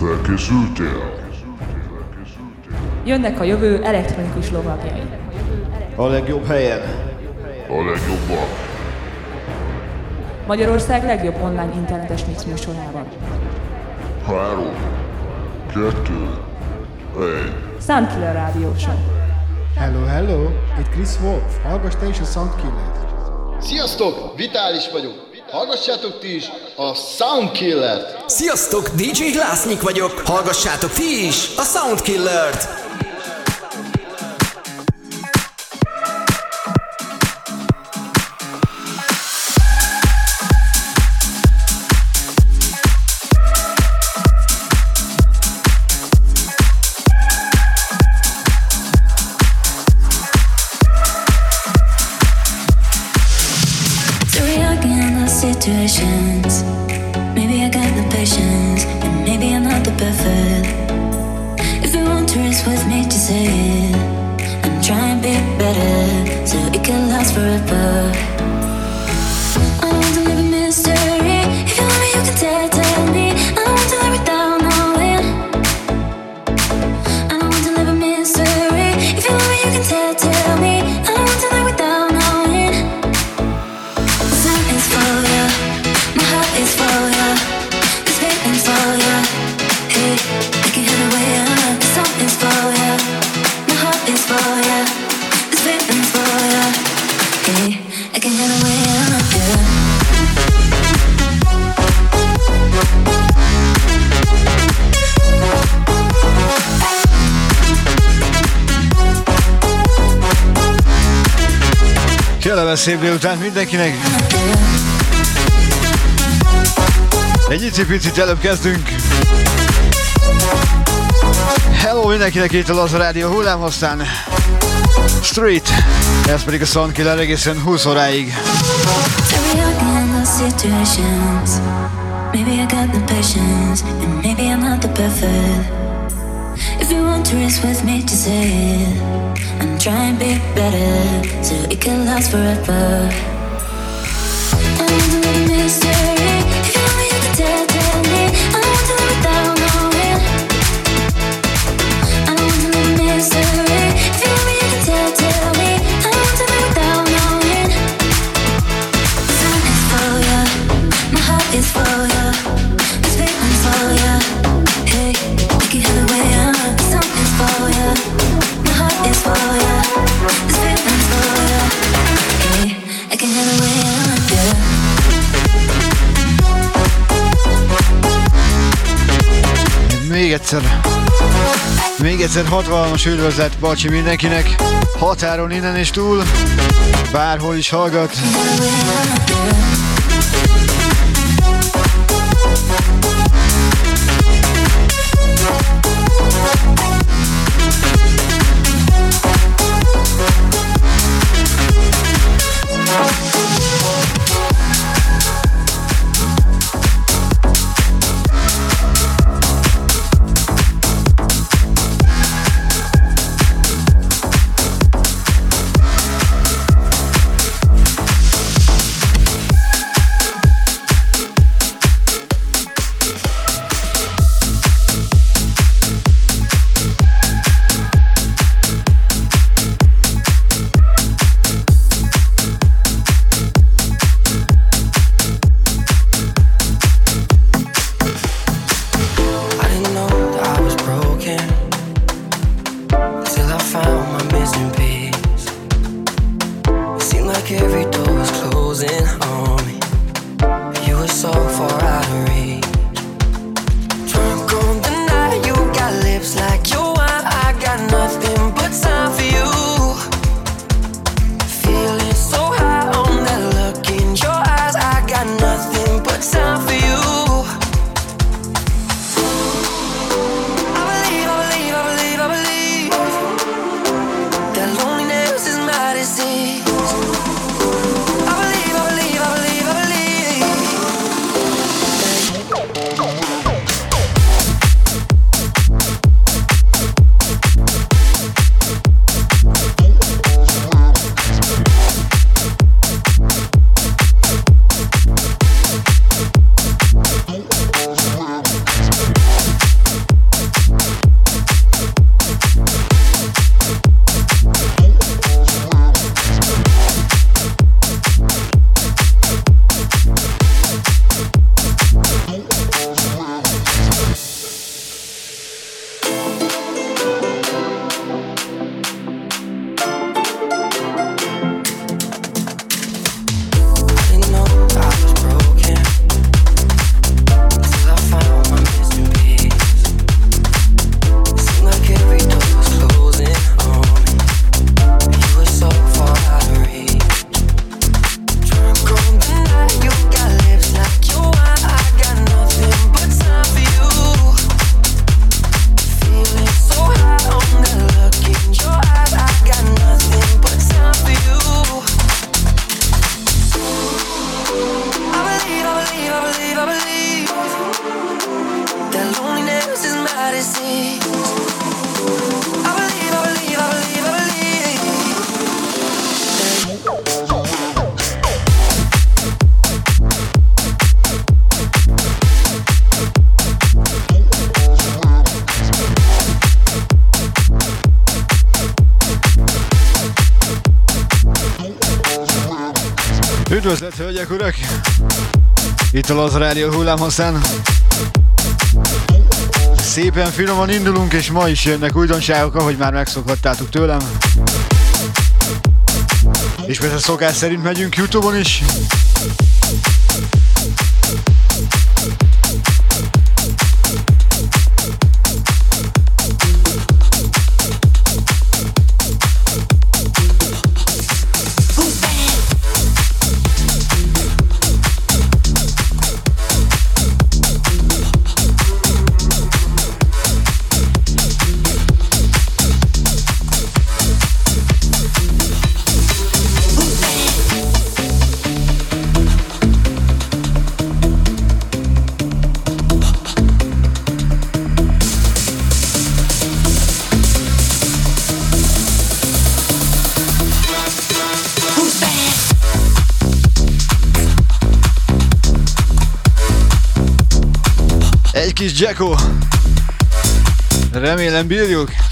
Felkészültél? Jönnek a jövő elektronikus lovagjai. A legjobb helyen. A legjobbak. Magyarország legjobb online internetes mix műsorában. Három, kettő, egy. Soundkiller Rádió Show. Hello, hello! Itt Chris Wolf. Hallgass te is a Soundkiller. Sziasztok! Vitális vagyok. Hallgassátok ti is a Soundkiller-t. Sziasztok! DJ Glásznyik vagyok. Hallgassátok ti is a Soundkiller-t. Szép délután mindenkinek. Egy picit előbb kezdünk. Hello mindenkinek itt a Laza Rádió hullám, aztán Street, ez pedig a Soundkiller egészen 20 óráig. Maybe I got the patience, and maybe I'm not the perfect. If you want to with me, just say. I'm trying to be better, so it can last forever. Egyszer hatalmas üdvözlet Bacsi mindenkinek. Határon innen és túl. Bárhol is hallgat. Itt a Laza Rádió hullámhosszán. Szépen finoman indulunk, és ma is jönnek újdonságok, ahogy már megszokhattátok tőlem. És persze szokás szerint megyünk Youtube-on is. Jacko. Remélem bírjuk.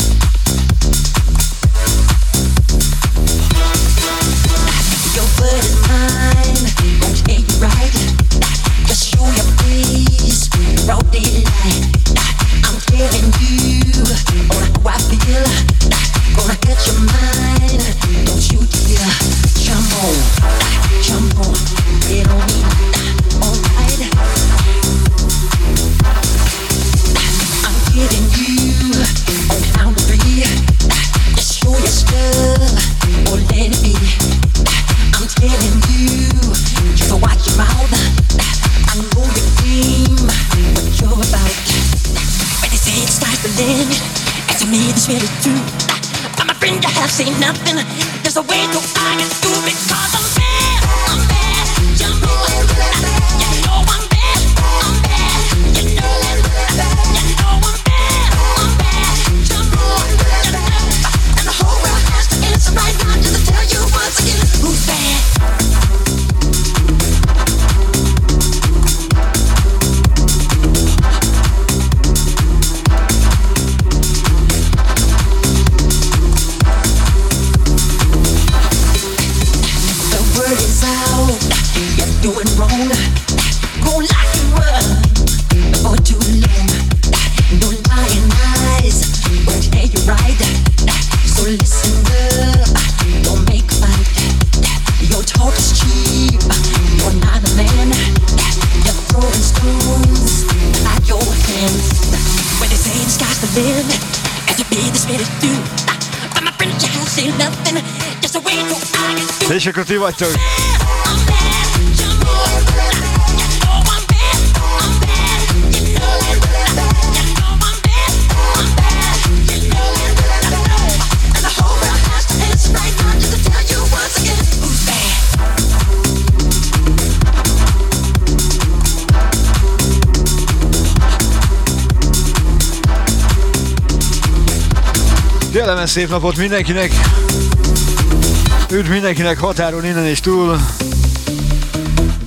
Ti vagytok. Kellemes szép napot mindenkinek! Üdv mindenkinek határon innen és túl.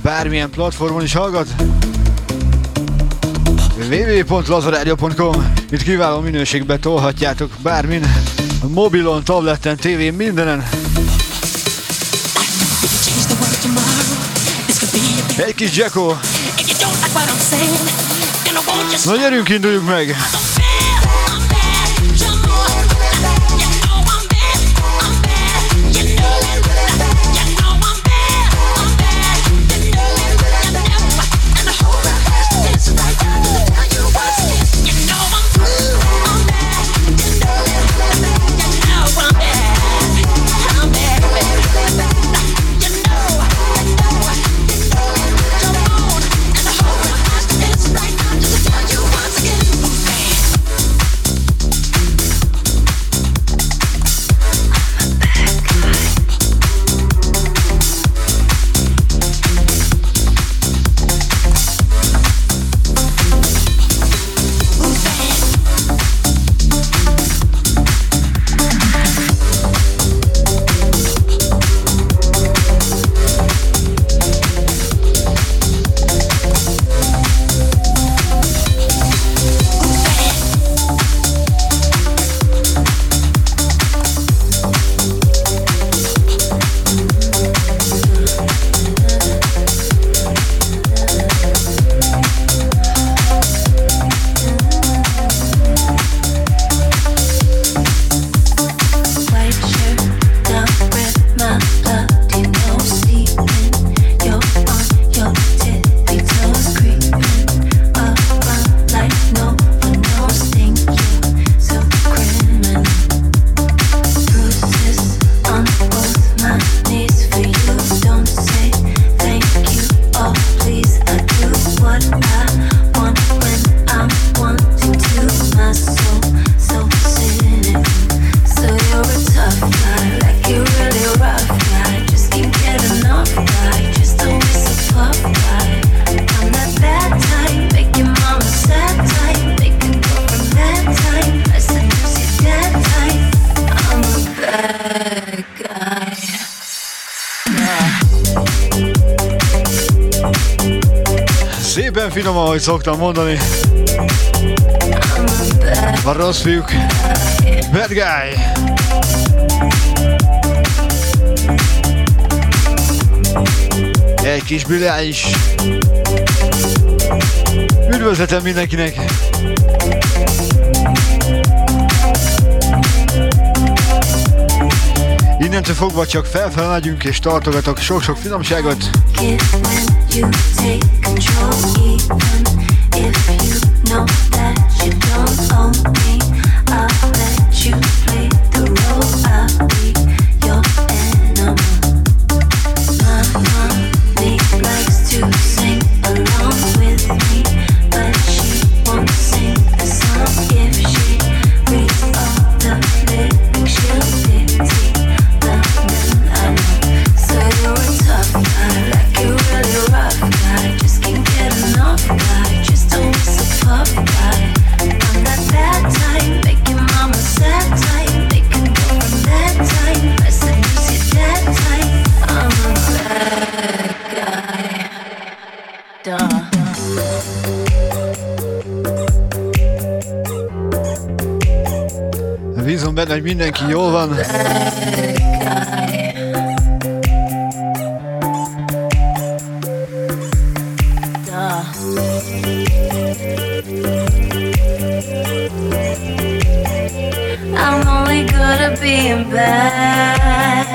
Bármilyen platformon is hallgat. www.lazaradio.com Itt kiváló minőségbe tolhatjátok bármin. Mobilon, tableten, tévén, mindenen. Egy kis Jacko. Na gyerünk, induljuk meg! Ahogy szoktam mondani. A rossz fiúk. Bad guy. Egy kis biláis. Üdvözletem mindenkinek! Innentől fogva csak felfel megyünk és tartogatok sok-sok finomságot. Bízom benne, mindenki jól van. I'm only good at being. Bad.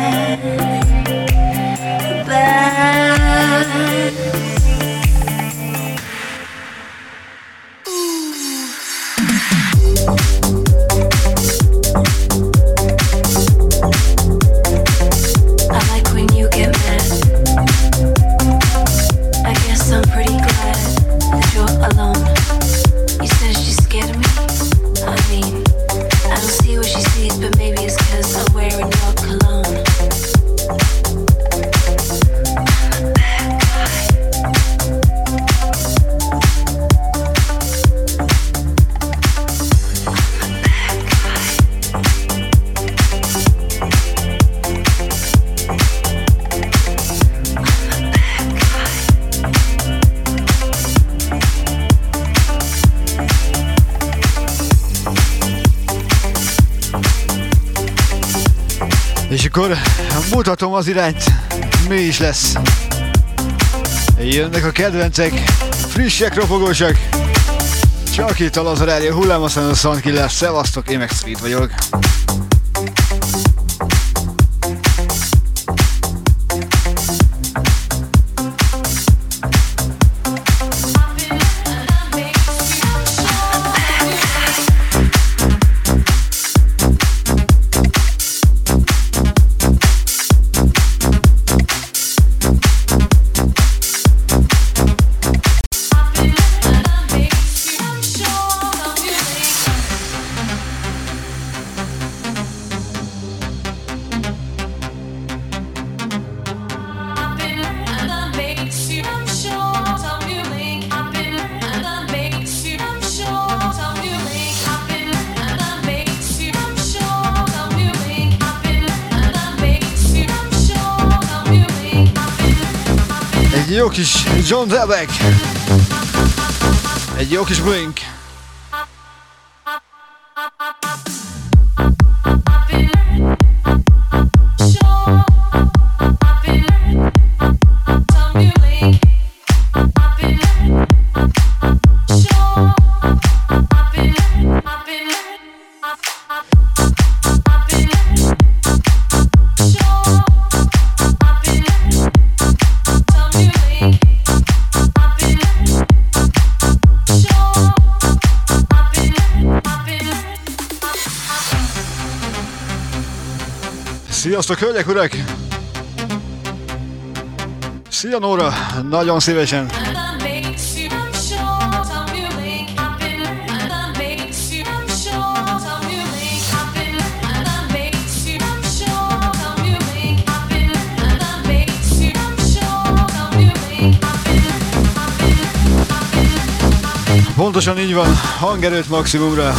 Akkor mutatom az irányt, mi is lesz. Jönnek a kedvencek, frissek, ropogósak. Csak itt a Lazarália hullám, aztán a Soundkiller, szevasztok, én meg Street vagyok. John Delbeck. Egy jó kis blink. Sziasztok, hölgyek, urak! Szia Nóra, nagyon szívesen! Pontosan így van, hangerőt maximumra.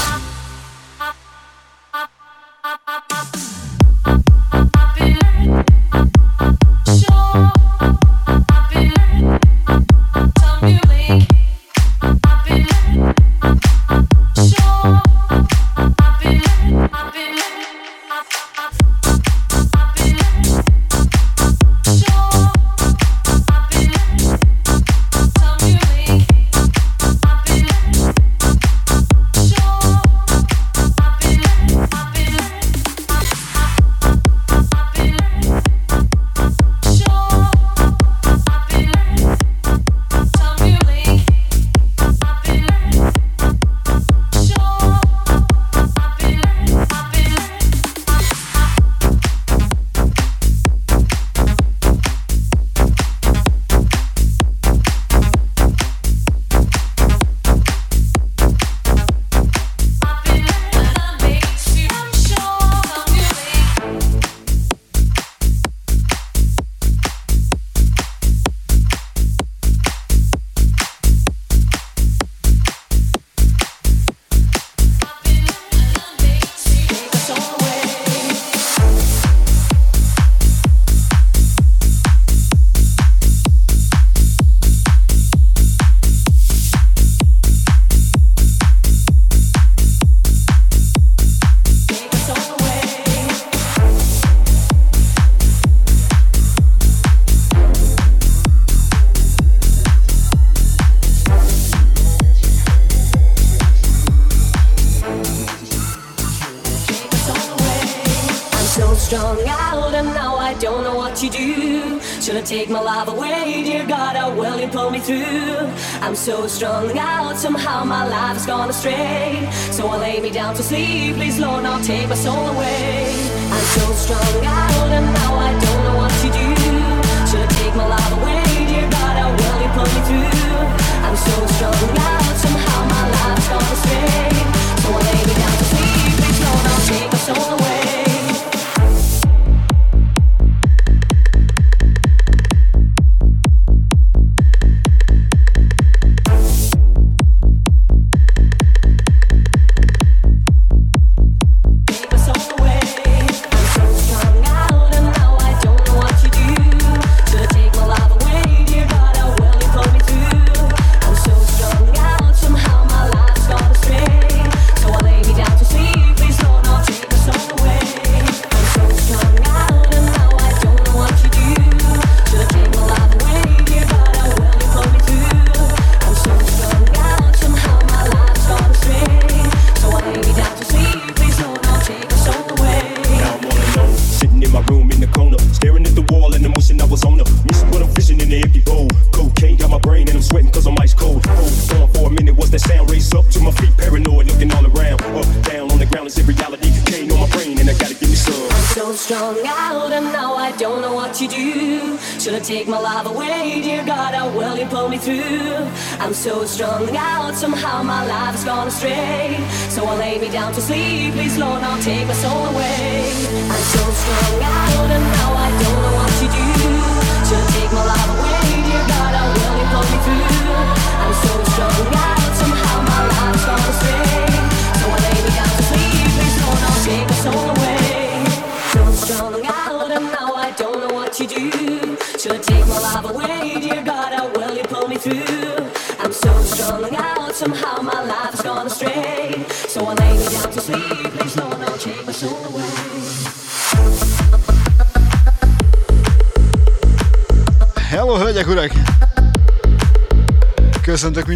Take my life away, dear God, how will you pull me through. I'm so strung out, somehow my life has gone astray. So I lay me down to sleep, please Lord, not take my soul away. I'm so strung out, and now I don't know what to do. Shouldn't take my life away, dear God, how will you pull me through. I'm so strung out, somehow my life's gone astray. So I lay me down to sleep, please Lord, not take my soul away.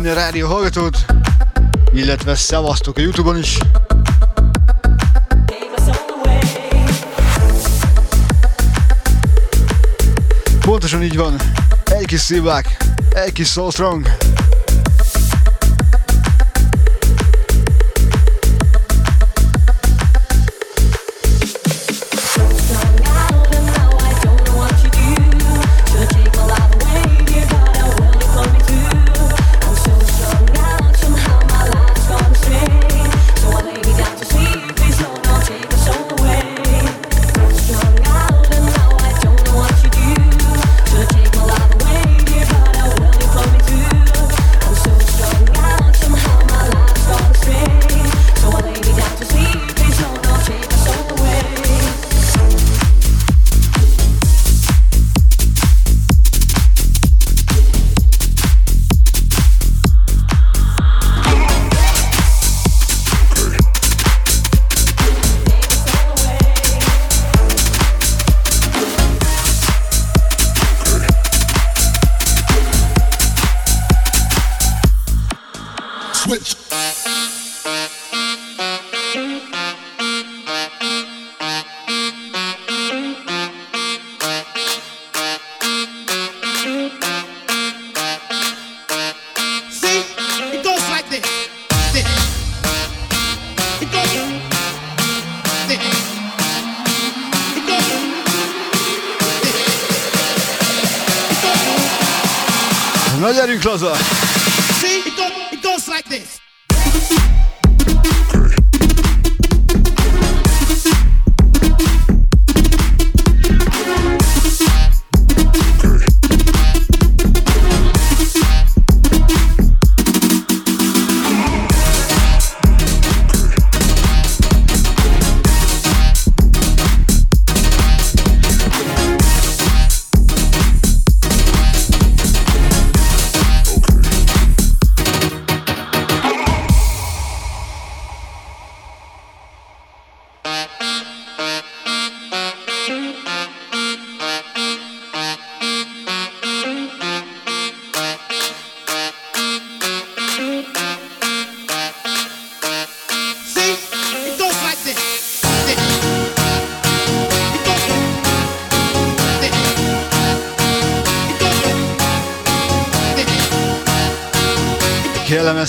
Minden rádió hallgatót, illetve szevasztok a Youtube-on is. Pontosan így van. Egy kis szívák, egy kis soul strong.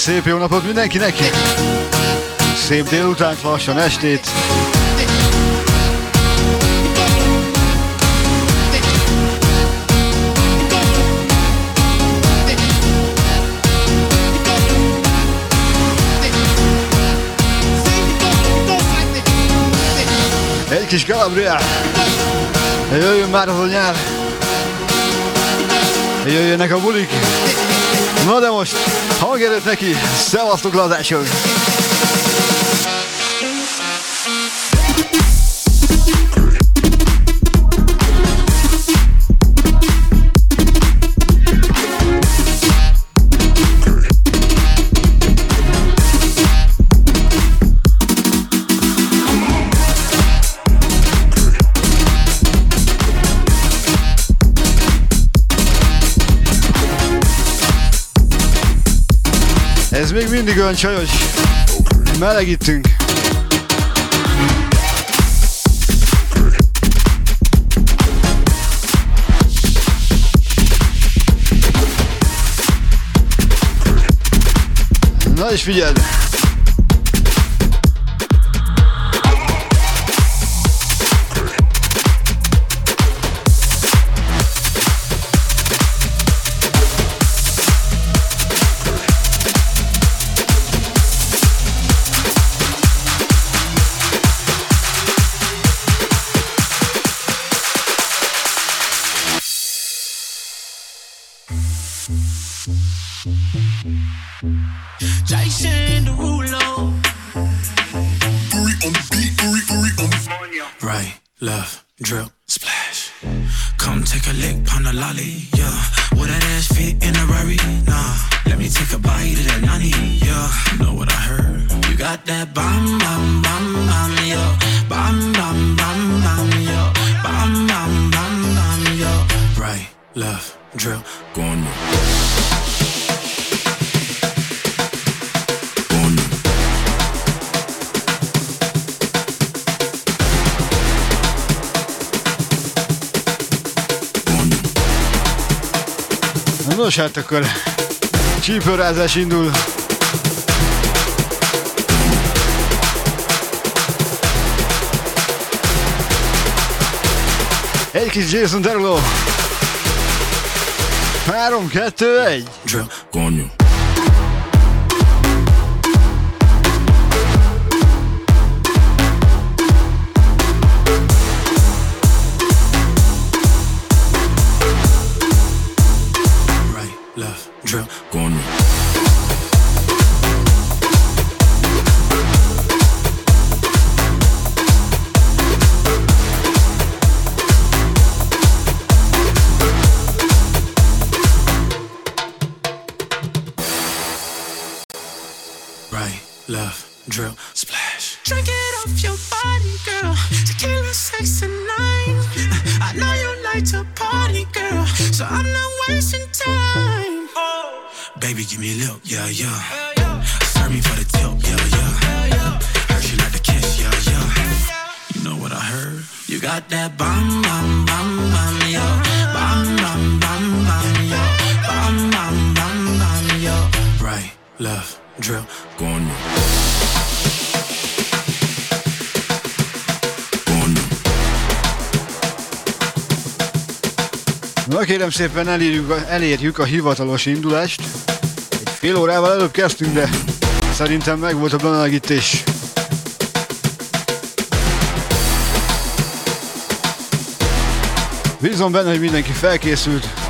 szép jó napot mindenkinek! Szép délután lassan estét! Egy kis Calabria! Jöjjön már az a nyár! Jöjjönnek a bulik! Na de most hangerőt neki, szevasztok lazások! mindig olyan csajos. Melegítünk. Na és figyeld! Nos hát akkor csípőrázás indul. Egy kis Jason Derulo. 3, 2, 1. Drill, gonyú. szépen elérjük, a, elérjük a hivatalos indulást. Egy fél órával előbb kezdtünk, de szerintem meg volt a bemelegítés. Bízom benne, hogy mindenki felkészült,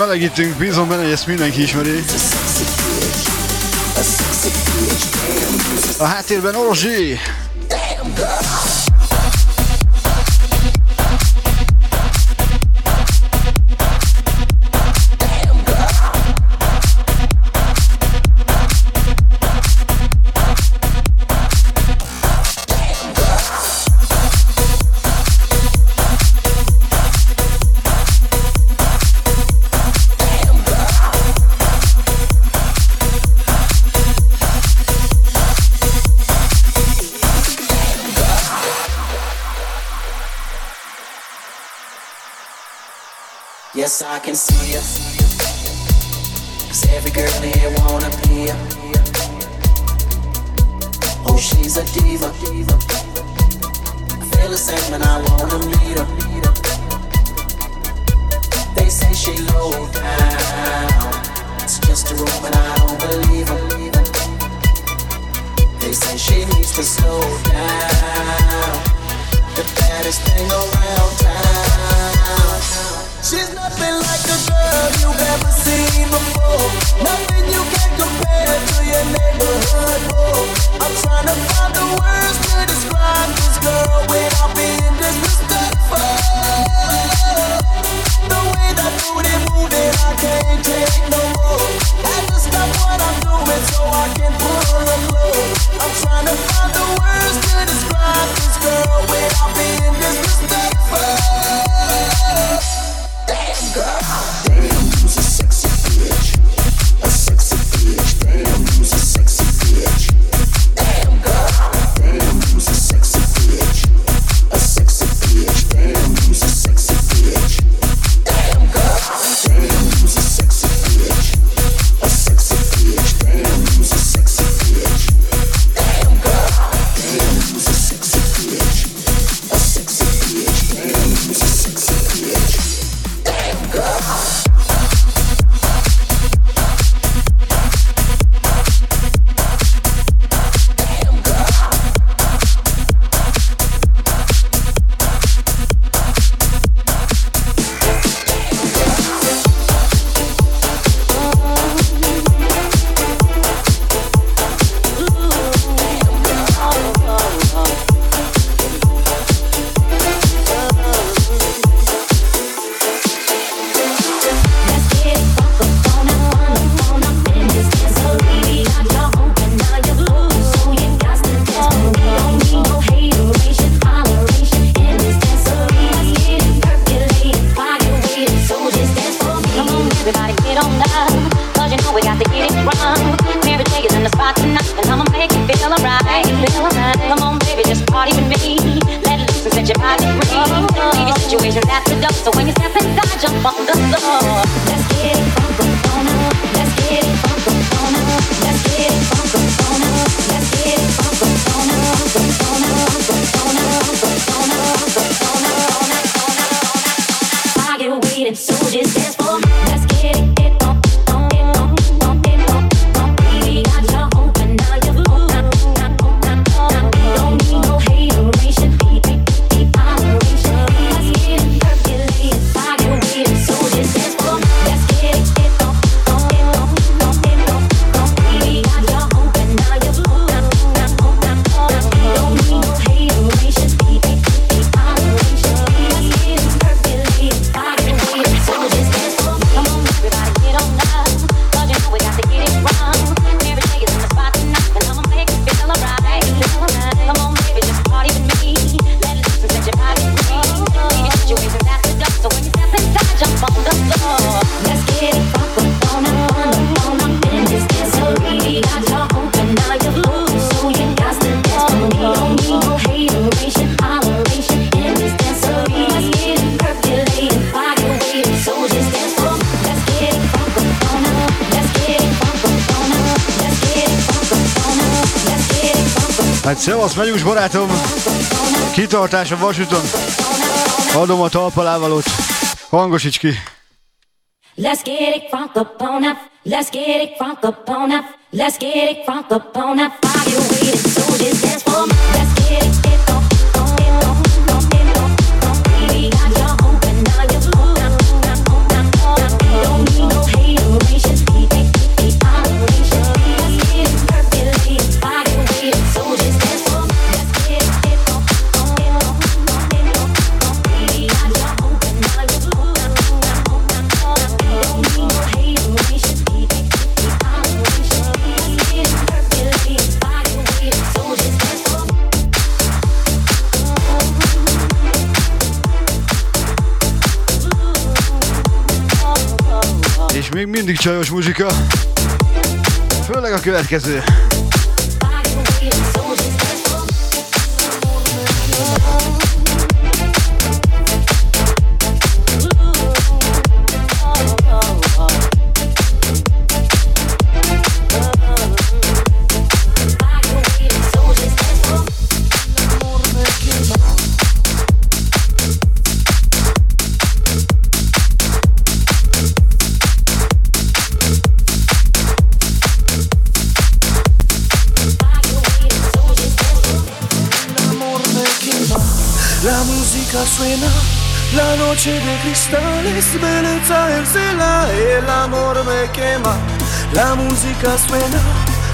melegítünk, bízom benne, hogy ezt mindenki ismeri. A háttérben Orozsi! Megyünk barátom! Kitartás a vasúton. Adom a talpalávalót. Hangosíts ki. Let's get it crunk up on up. Let's get it crunk up on up. Let's get it crunk up on up. Mindig csajos muzsika. Főleg a következő. Suena, la noche de cristales, belleza el cela, el amor me quema. La música suena,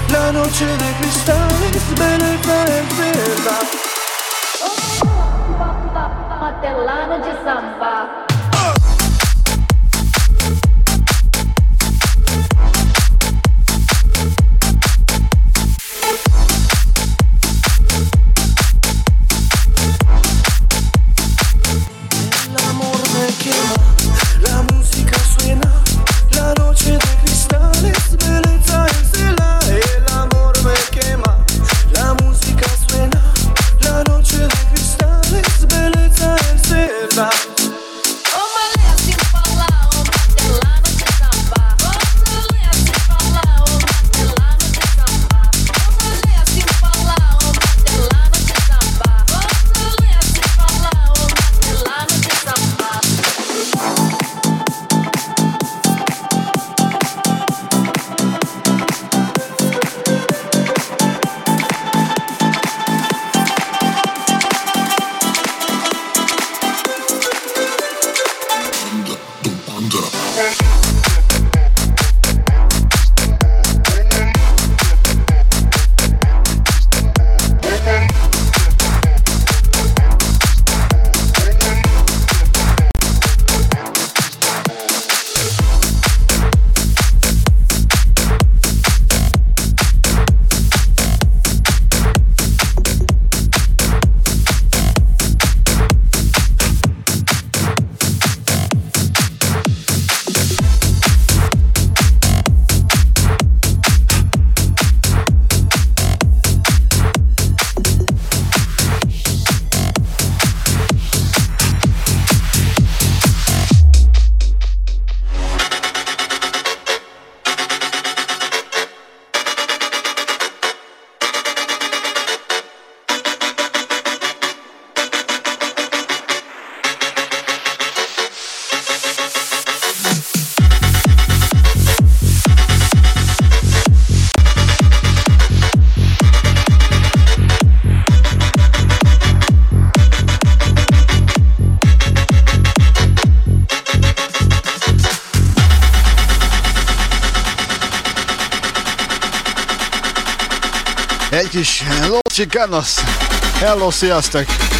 la noche de cristales, belleza el cela. Martelada de samba. Chicanos. Hello, sziasztok!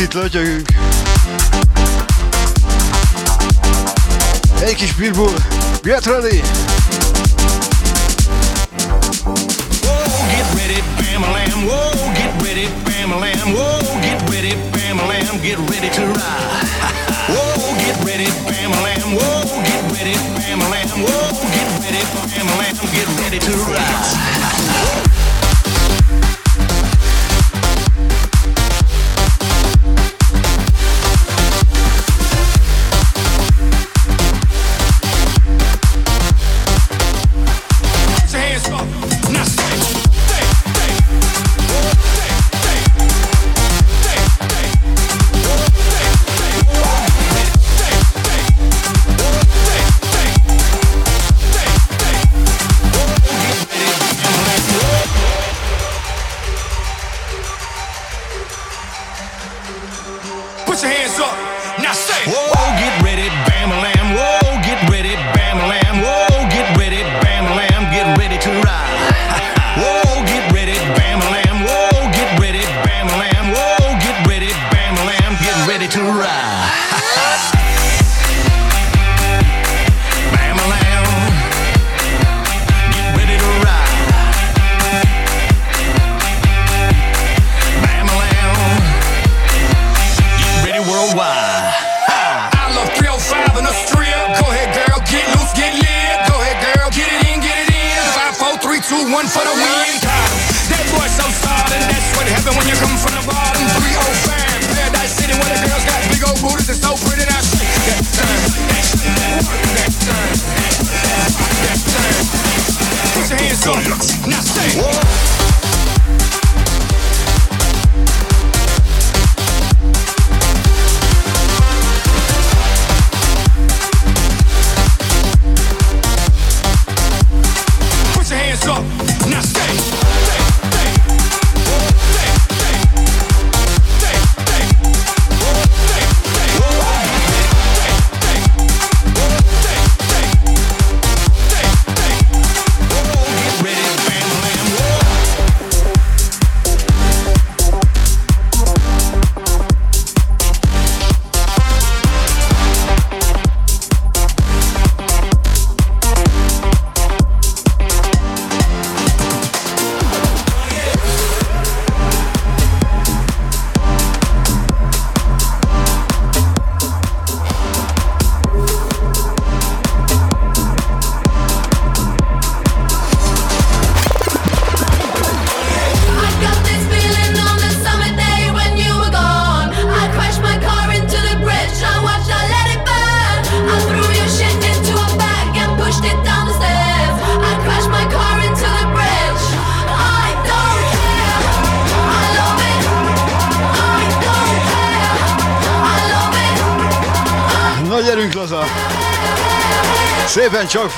itt lötyögünk. Egy kis get ready! Get ready, to ride. Whoa, get ready, whoa, get ready, whoa, get ready, get ready to ride.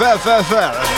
fé, fé, fé.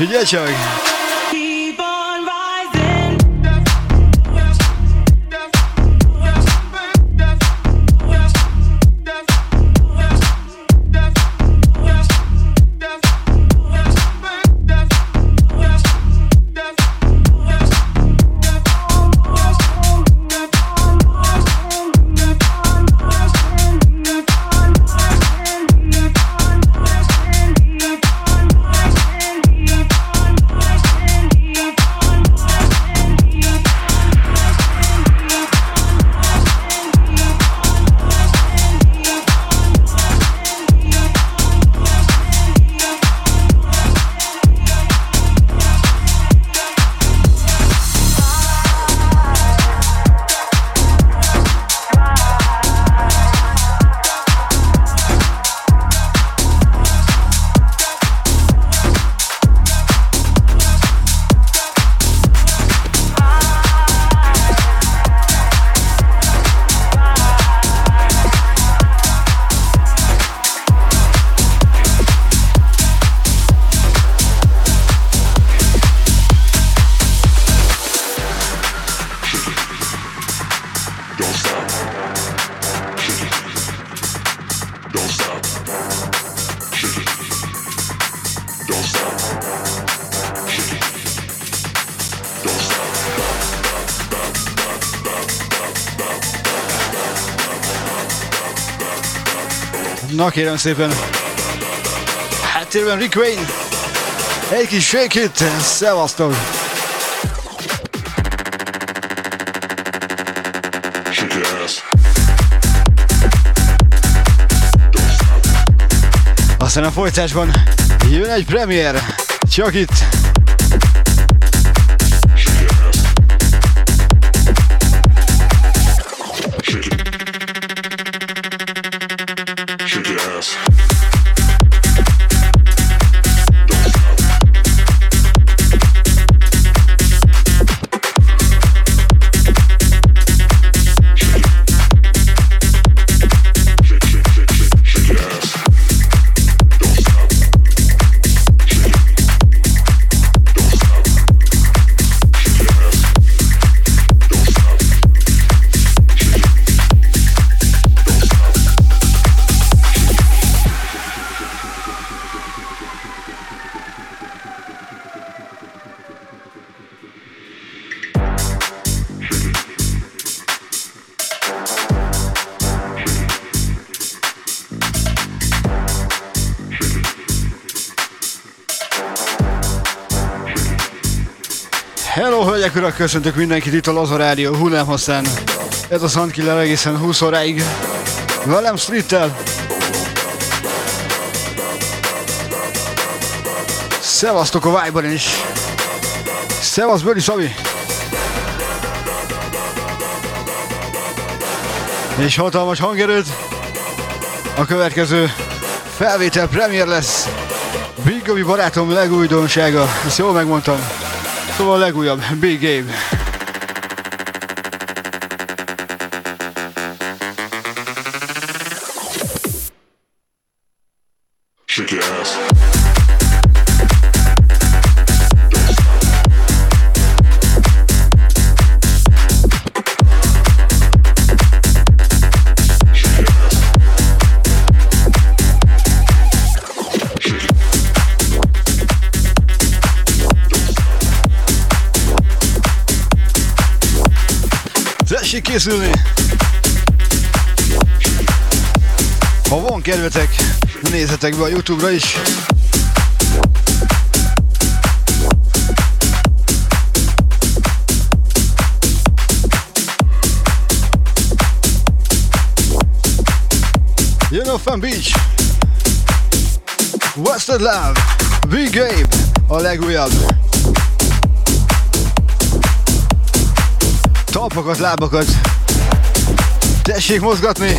Figyelj csak! Na kérem szépen. Háttérben Rick Wayne. Egy kis shake it. Szevasztok. Aztán a folytásban jön egy premier. Csak itt. Köszöntök mindenkit itt a Laza Rádió hullámhosszán. Ez a Soundkiller egészen 20 óráig. Velem Streettel. Szevasztok a vibe is. Szevasz, Böli Szabi. És hatalmas hangerőt. A következő felvétel premier lesz. Big barátom legújdonsága. Ezt jól megmondtam. Szóval a legújabb Big Game. Készülni! Ha van kedvetek, nézzetek be a Youtube-ra is. Jön a Fan Beach! Wasted Love! Big Gabe! A legújabb! Talpakat, lábakat! Tessék mozgatni!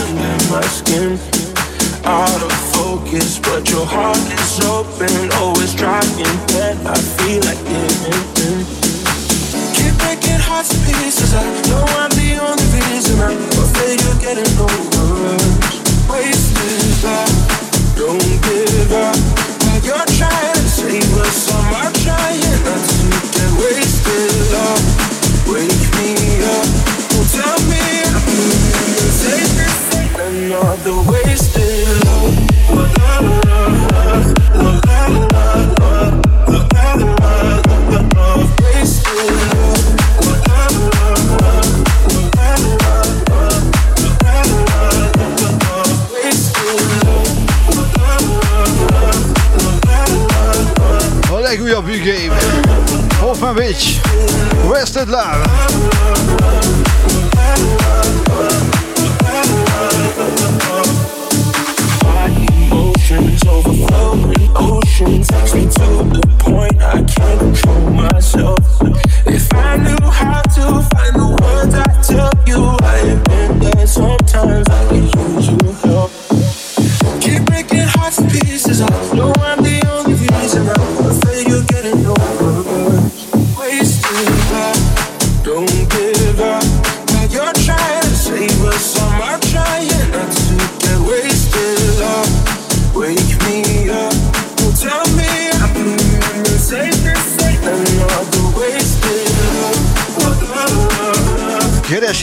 Under my skin. Out of focus, but your heart is open, always trying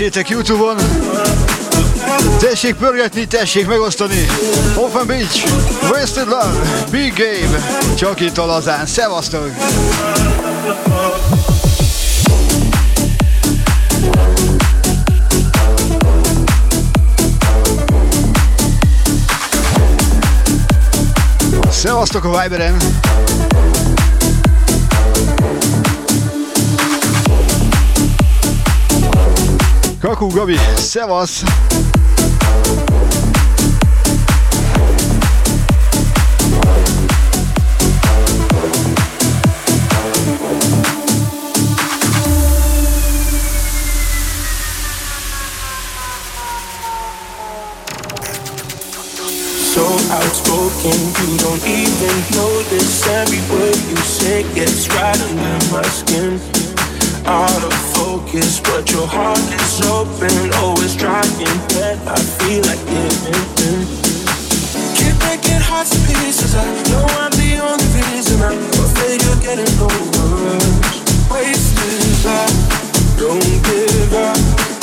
Keressétek Youtube-on. Tessék pörgetni, tessék megosztani. Open Beach, Wasted Love, Big Game. Csak itt a lazán. Szevasztok! Szevasztok a Viberen! Kakú Gabi, szevasz! So outspoken, you don't even notice every word you say gets right under my skin. Out of focus, but your heart is open, always trying when I feel like giving in. Keep breaking hearts to pieces. I know I'm the only reason I'm afraid you're getting over. Wasted love, don't give up.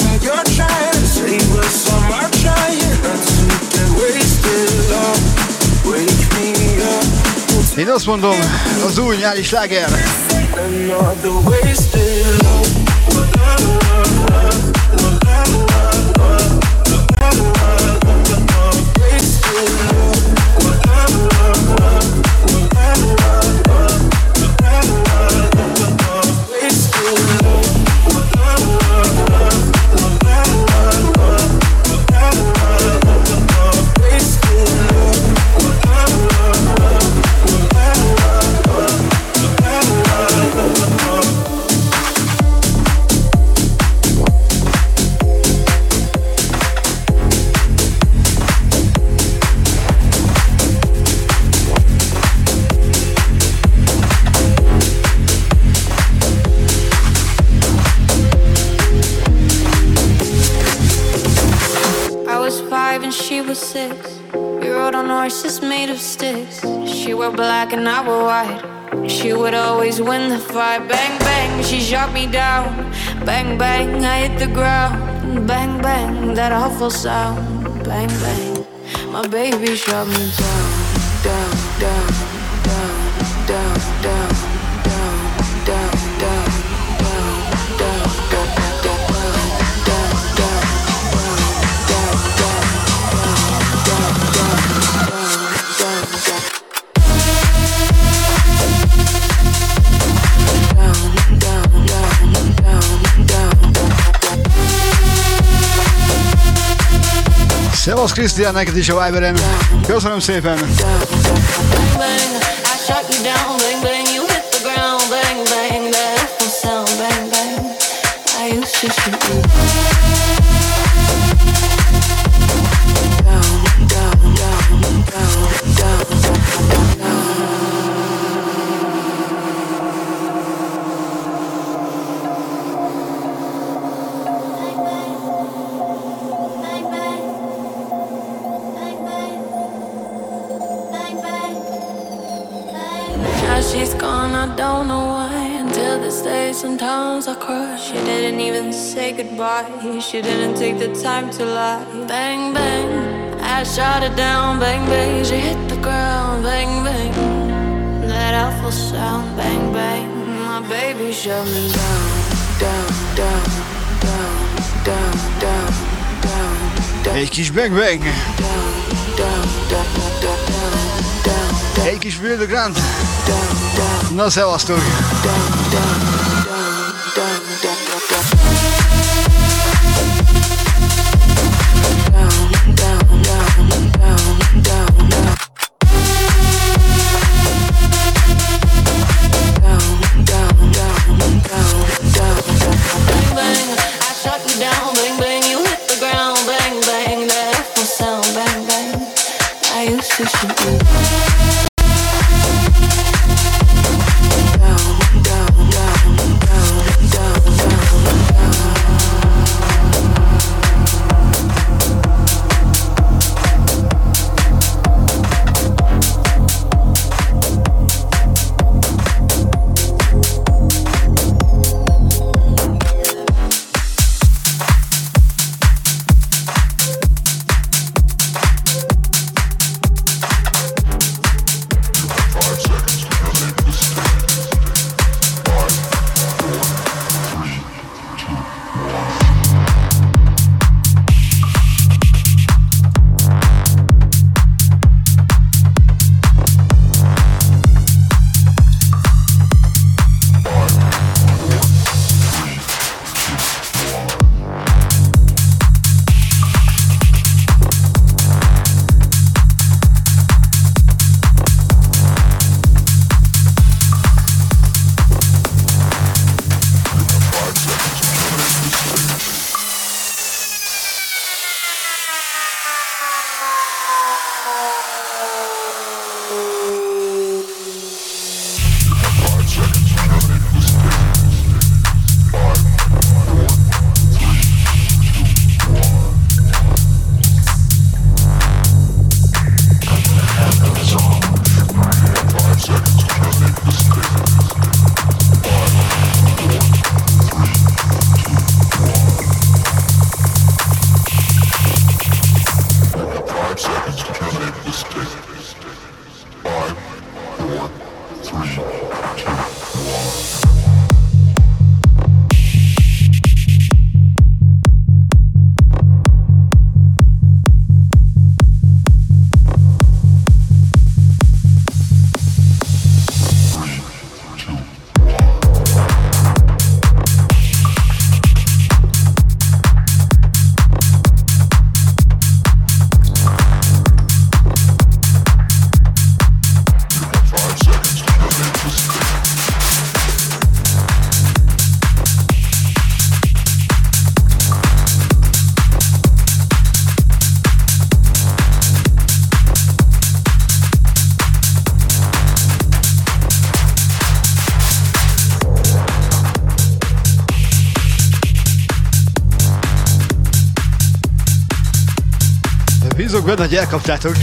While you're trying to save us, I'm trying not to get wasted love. Wake me up. Én azt mondom, az új nyári sláger. Another wasted love. Six. We rode on horses made of sticks. She wore black and I wore white. She would always win the fight. Bang, bang, she shot me down. Bang, bang, I hit the ground. Bang, bang, that awful sound. Bang, bang, my baby shot me down. Down, Krisztián, neked is a Viberen. Köszönöm szépen. She didn't take the time to lie. Bang, bang. I shot it down, bang, bang. She hit the ground, bang, bang. That awful sound, bang, bang. My baby shut me down, down, down, down, down, down, down, down. Egy kis bang bang. Down, down, down, down, down, down. Egy kis Will Grant. Na, szevasztok! Bang, Benne, hogy elkaptátok.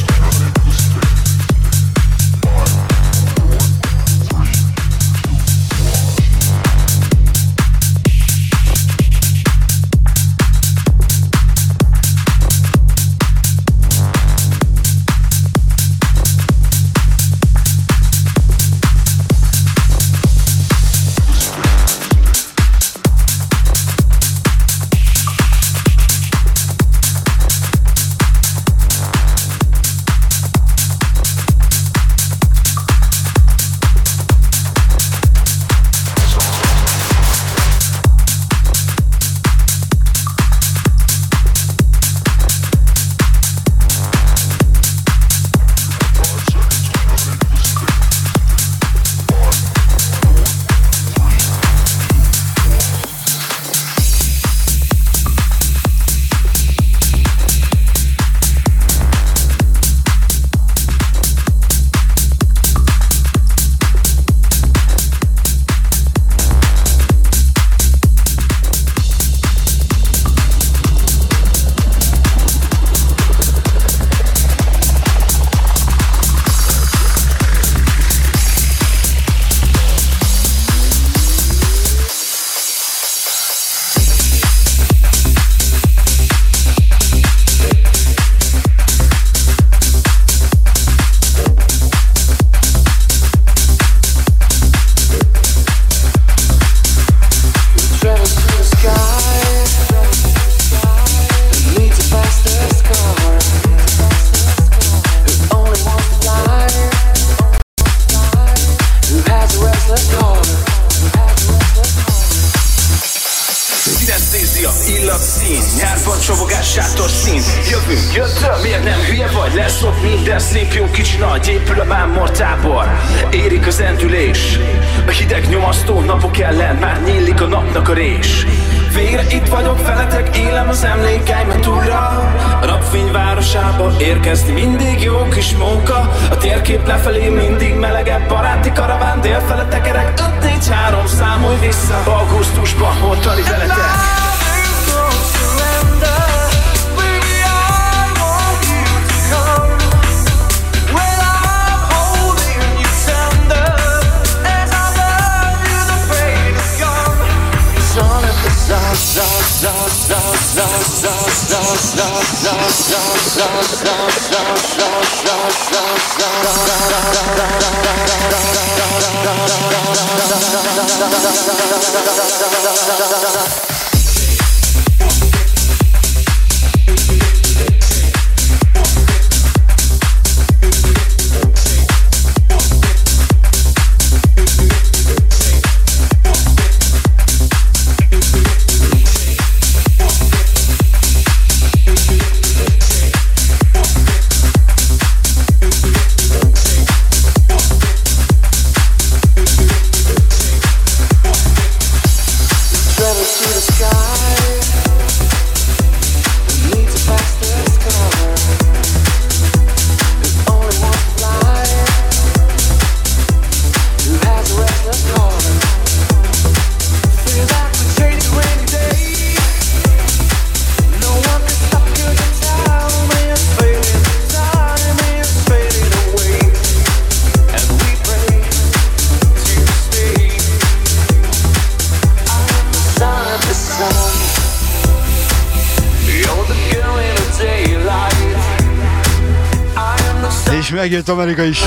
megjött Amerika is.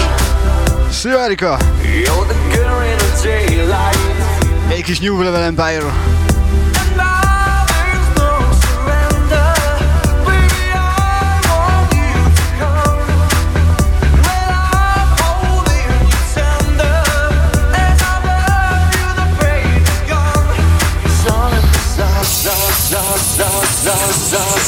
Szia Erika! Egy kis New Level Empire.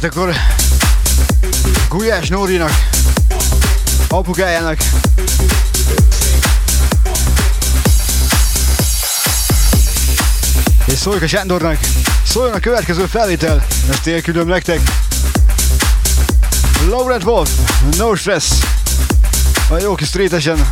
Hát akkor Gulyás Nórinak, apukájának, és szóljuk a Sándornak, szóljon a következő felvétel, ezt élkülöm nektek. Laurent Wolf, No Stress, a jó kis streetesen.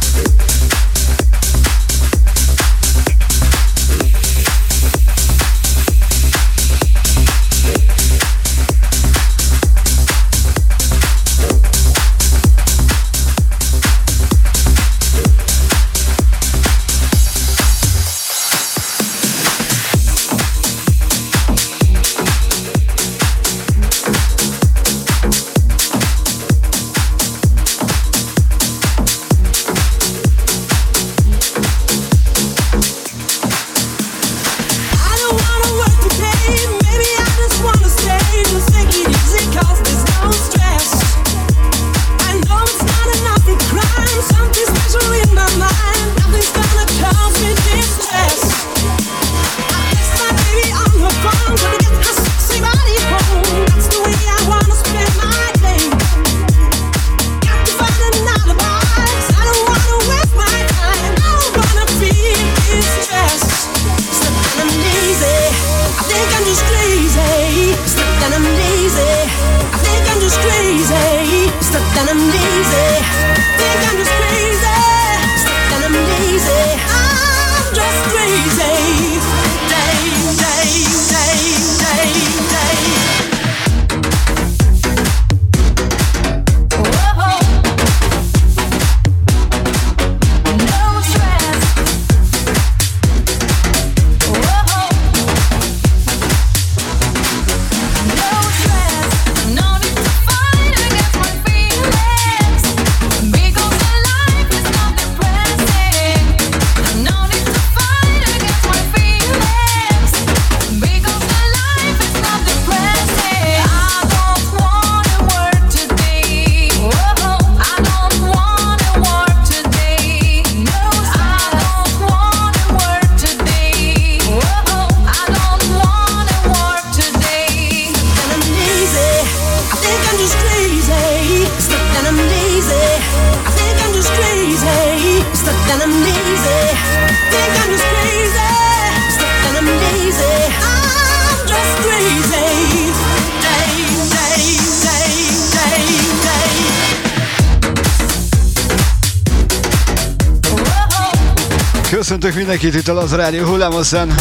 Dal az rádió hullámozzon.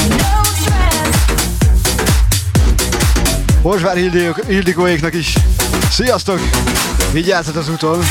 Horsvár Hildikóéknak is. Sziasztok! Vigyázzatok az úton!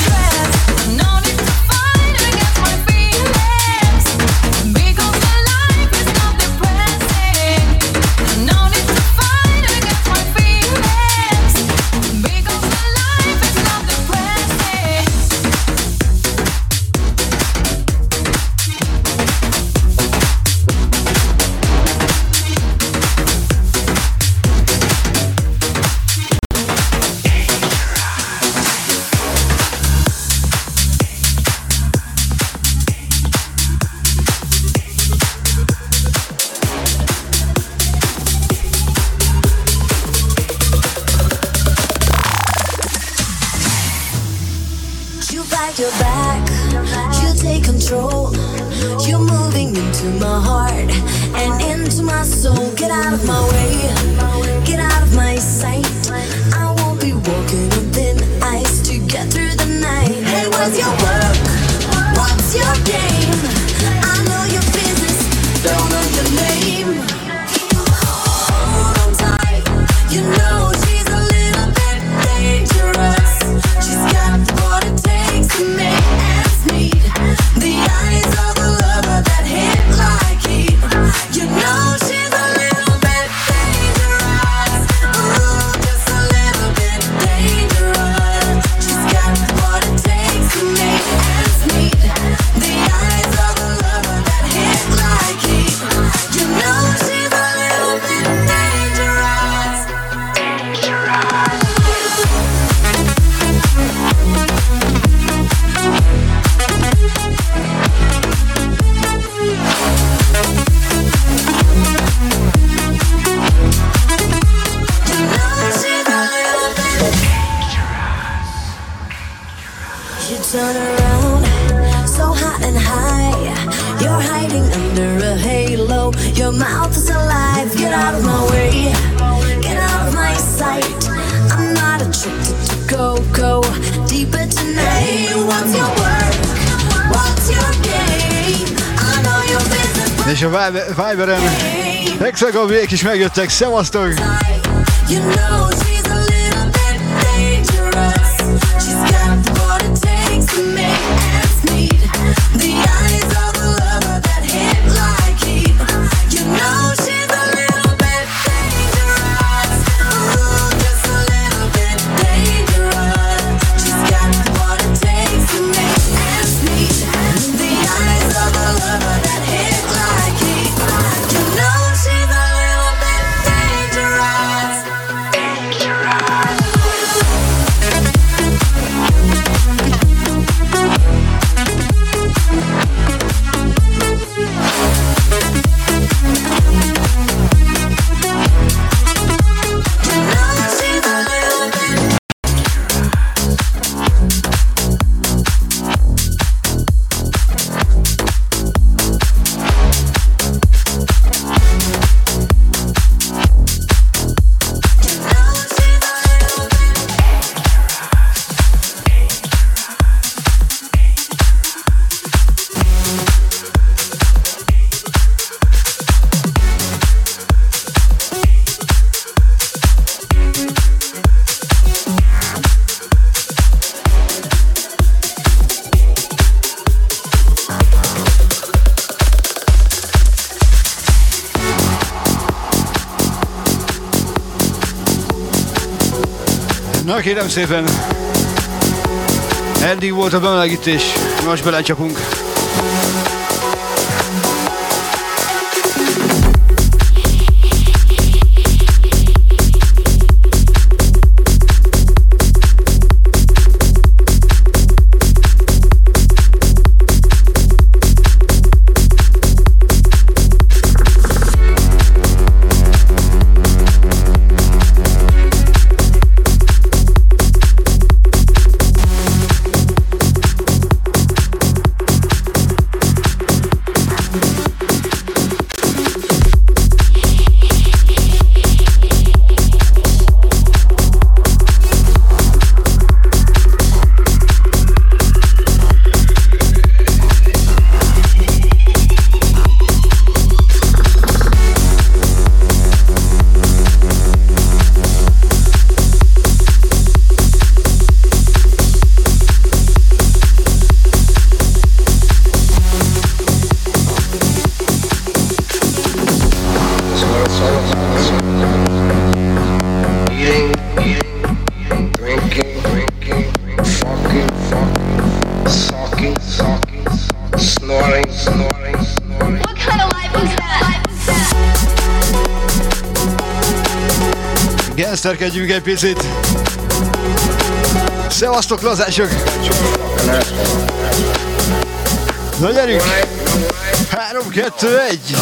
Esküvőjék is megjöttek, szevasztok! You know Kérem szépen, Andy volt a bemelegítés, most belecsapunk. ismerkedjünk egy picit. Szevasztok, lazások! Na gyerünk! 3, 2, 1!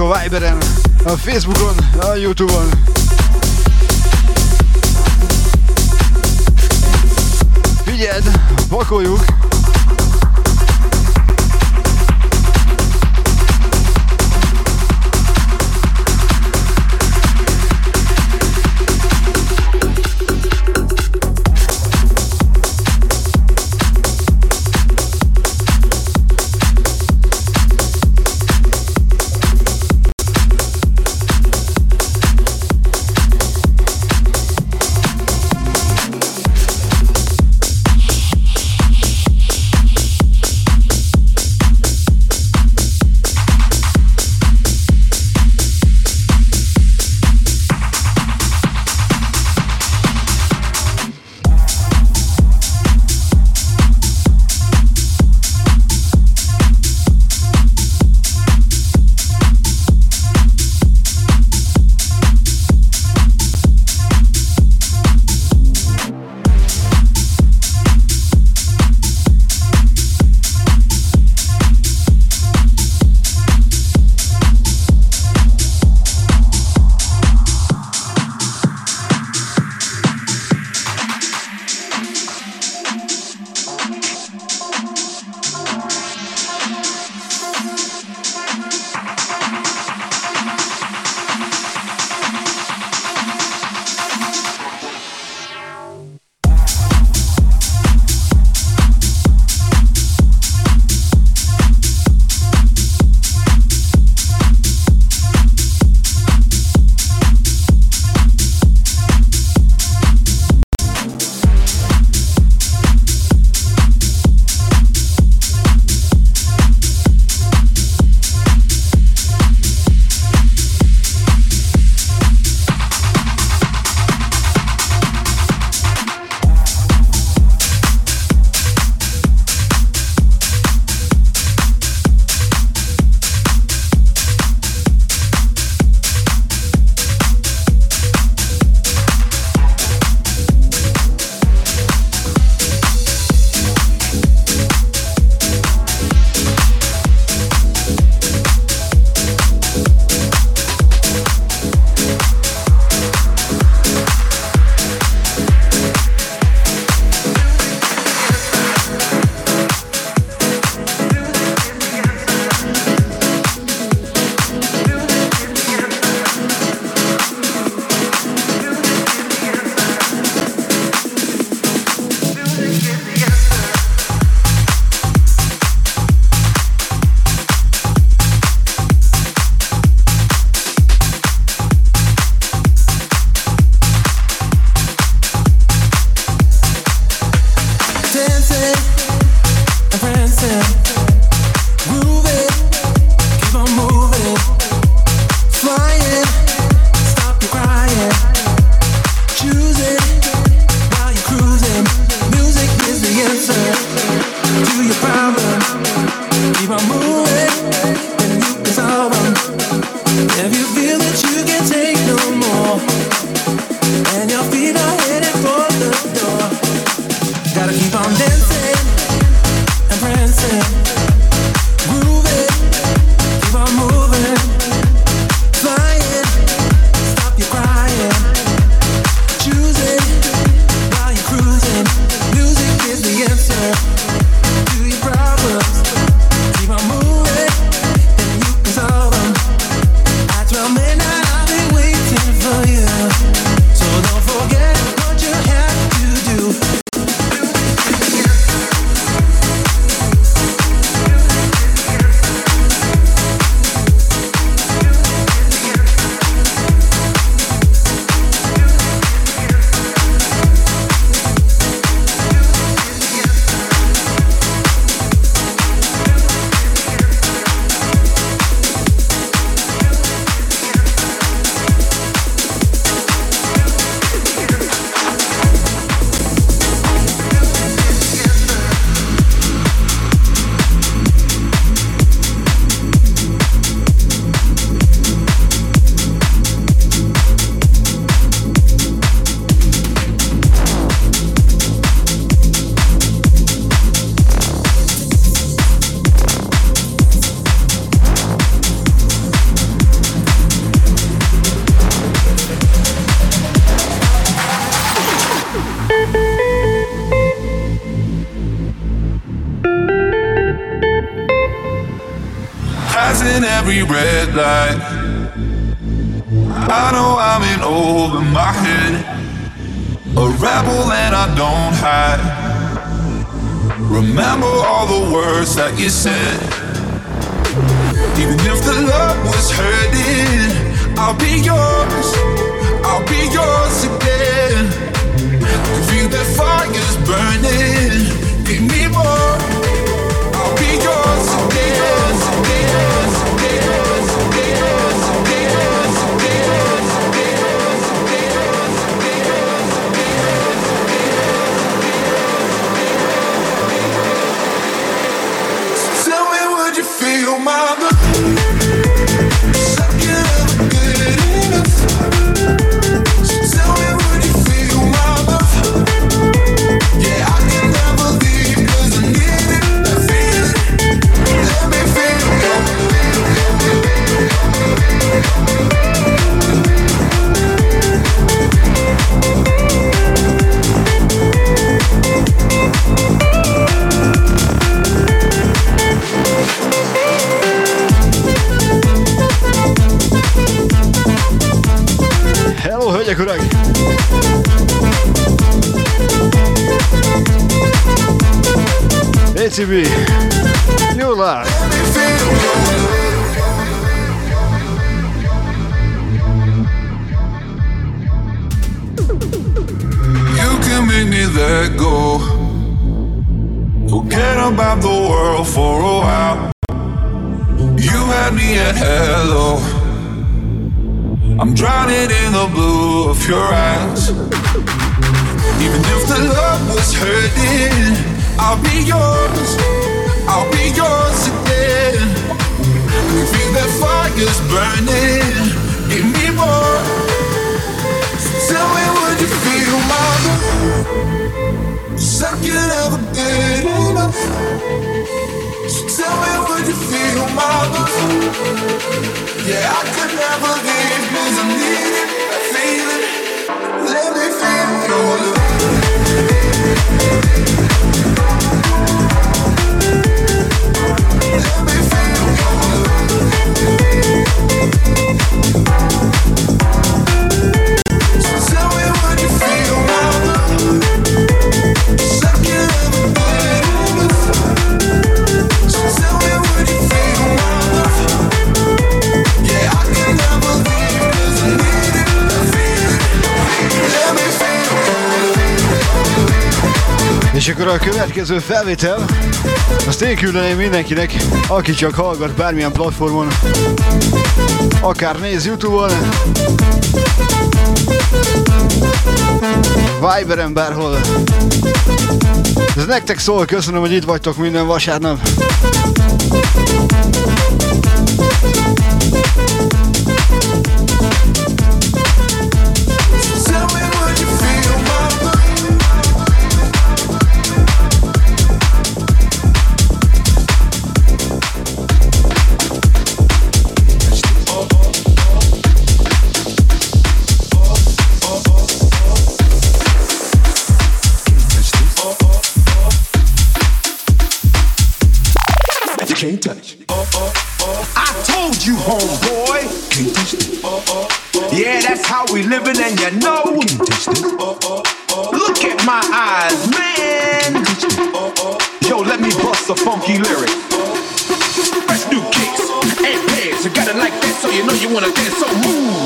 a Viberen, a Facebookon, a Youtube-on. Figyeld, pakoljuk! Burning. Give me more. Tell me, would you feel my love? Second ever good enough. So tell me, would you feel my love? Yeah, I could never leave 'cause I need it, I feel it. Let me feel your love. Akkor a következő felvétel, azt én küldeném mindenkinek, aki csak hallgat bármilyen platformon, akár néz Youtube-on, Viberen bárhol. Ez nektek szól, köszönöm, hogy itt vagytok minden vasárnap. Can't touch. I told you, homeboy. Can't touch this. Yeah, that's how we living, and you know. Can't touch this. Look at my eyes, man. Yo, let me bust a funky lyric. Fresh new kicks and pants. You got it like that, so you know you wanna dance. So move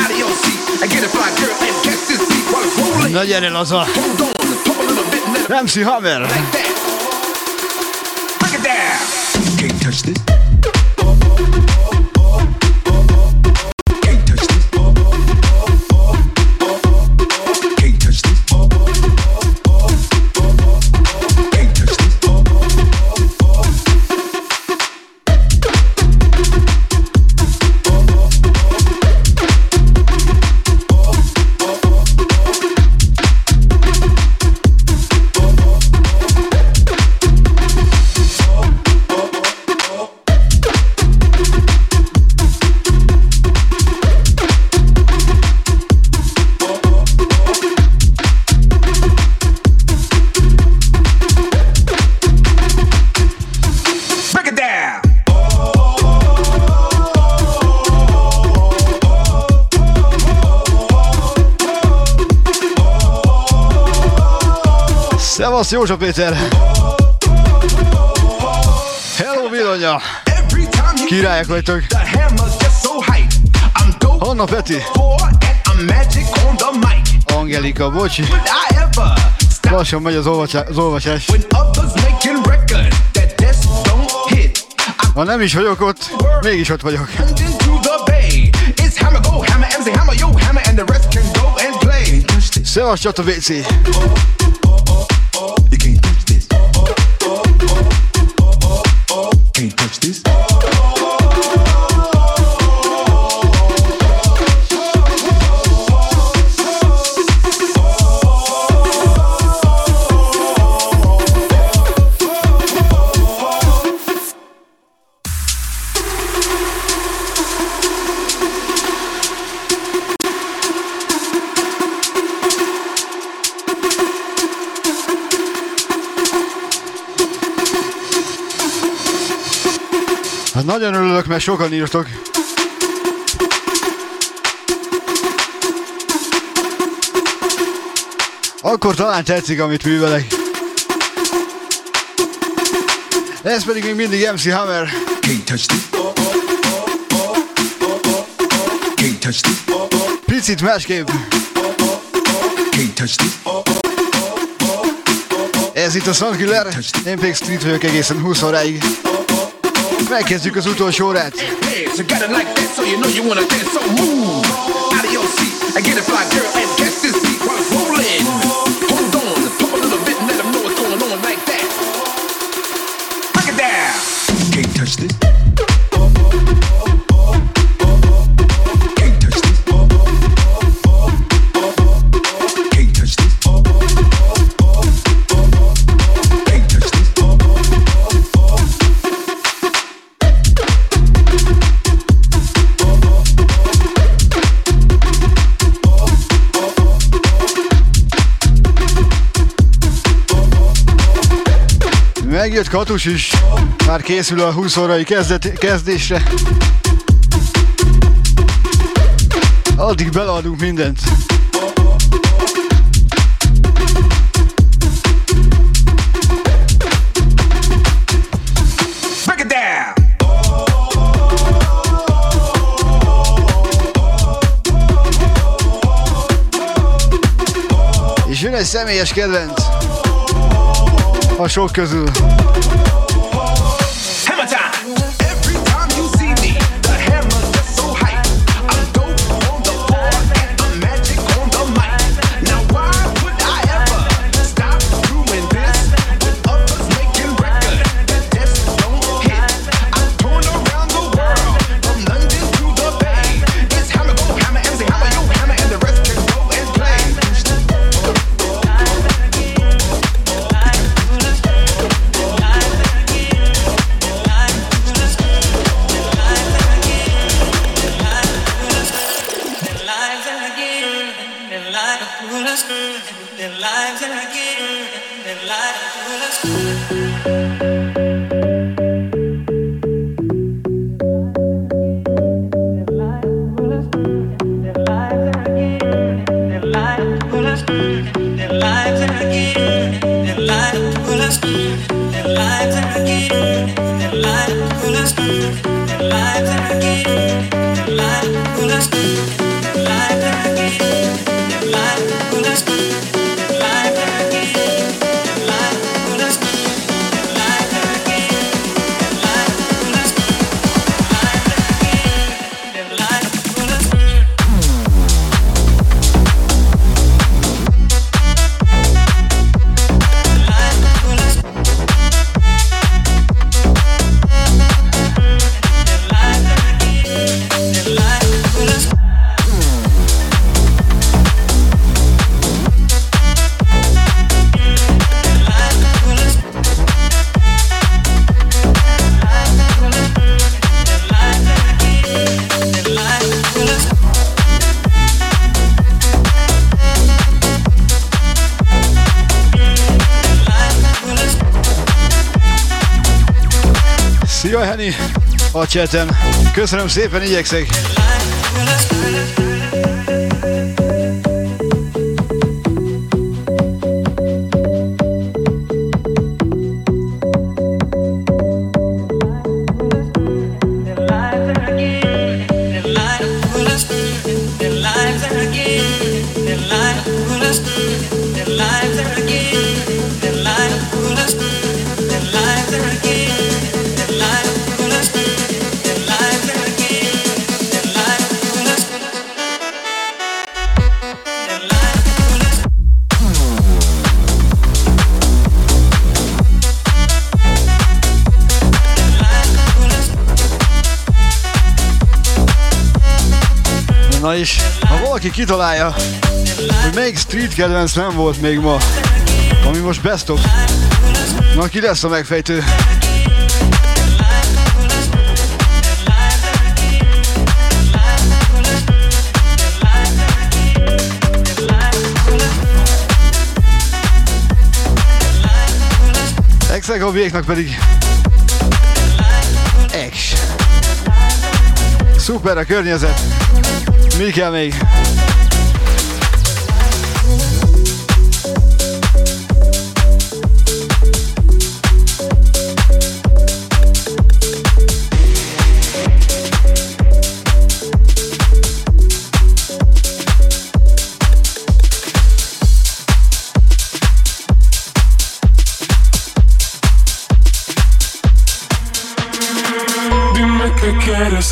out of your seat and get a fly girl and catch this beat while it's rolling. Na gyere, Laza! Ramsey Hammer! Break this. Szevasz Józsa Péter! Hello Vilonya! Királyok vagytok! Hanna Peti! Angelika, bocsi! Lassan megy az, olvasá- az olvasás. Ha nem is vagyok ott, mégis ott vagyok. Szevasz Csata WC! Sokan írtok. Akkor talán tetszik, amit művelek. Ez pedig még mindig MC Hammer. Can't touch this. Can't touch this. Picit másképp. Can't touch this. Ez itt a Soundkiller. Én pedig street vagyok egészen 20 óráig. Megkezdjük az utolsó órát. So Megjött Katus is. Már készül a 20 órai kezdet, kezdésre. Addig beleadunk mindent. És jön egy személyes kedvenc. A sok közül. A chatem. Köszönöm szépen, igyekszek. Kitalálja, hogy melyik street kedvenc nem volt még ma, ami most best of, na ki lesz a megfejtő? Exegobiéknak pedig Ex. Szuper a környezet. Mi kell még?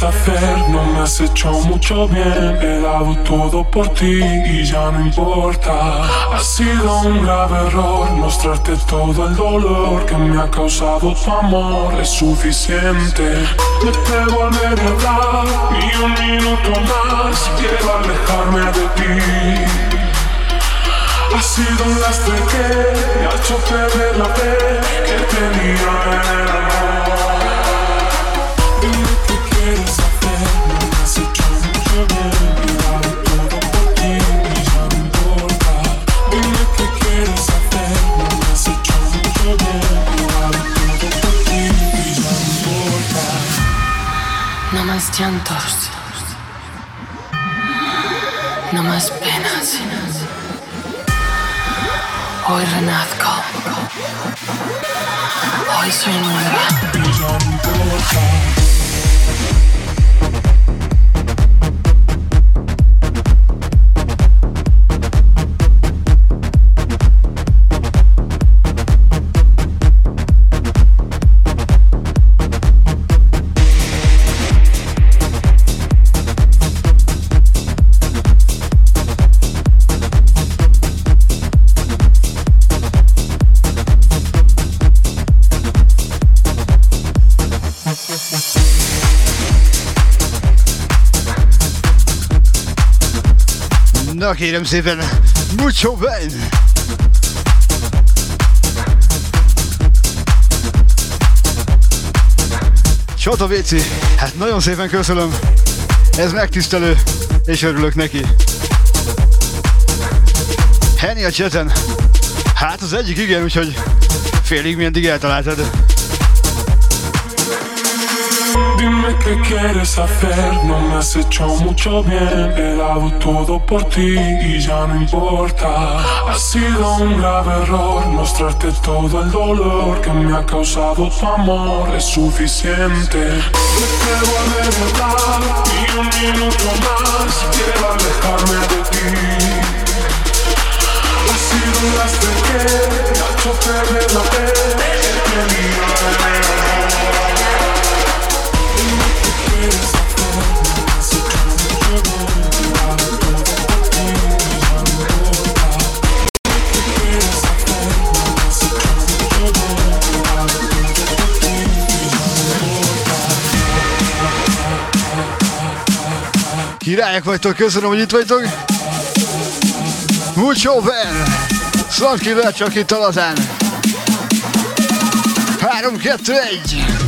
No me has hecho mucho bien. He dado todo por ti y ya no importa. Ha sido un grave error mostrarte todo el dolor que me ha causado tu amor. Es suficiente. No te volveré a hablar ni un minuto más. Quiero alejarme de ti. Ha sido un lastre que me ha hecho perder la fe que tenía en el amor. Llantos. No más penas. Hoy renazco. Hoy soy nueva. Na kérem szépen, mucho ben! Csata WC, hát nagyon szépen köszönöm. Ez megtisztelő, és örülök neki. Henny a cseten. Hát az egyik igen, úgyhogy félig mindig eltaláltad. Qué quieres hacer, no me has hecho mucho bien. He dado todo por ti y ya no importa. Ha sido un grave error mostrarte todo el dolor que me ha causado tu amor. Es suficiente. Te volveré a hablar ni un minuto más. Quiero alejarme de ti. Lastre que me ha hecho perder la tenía en Királyok vagytok, köszönöm, hogy itt vagytok. Mucho ben! Killer csak itt a lazán. 3, 2, 1.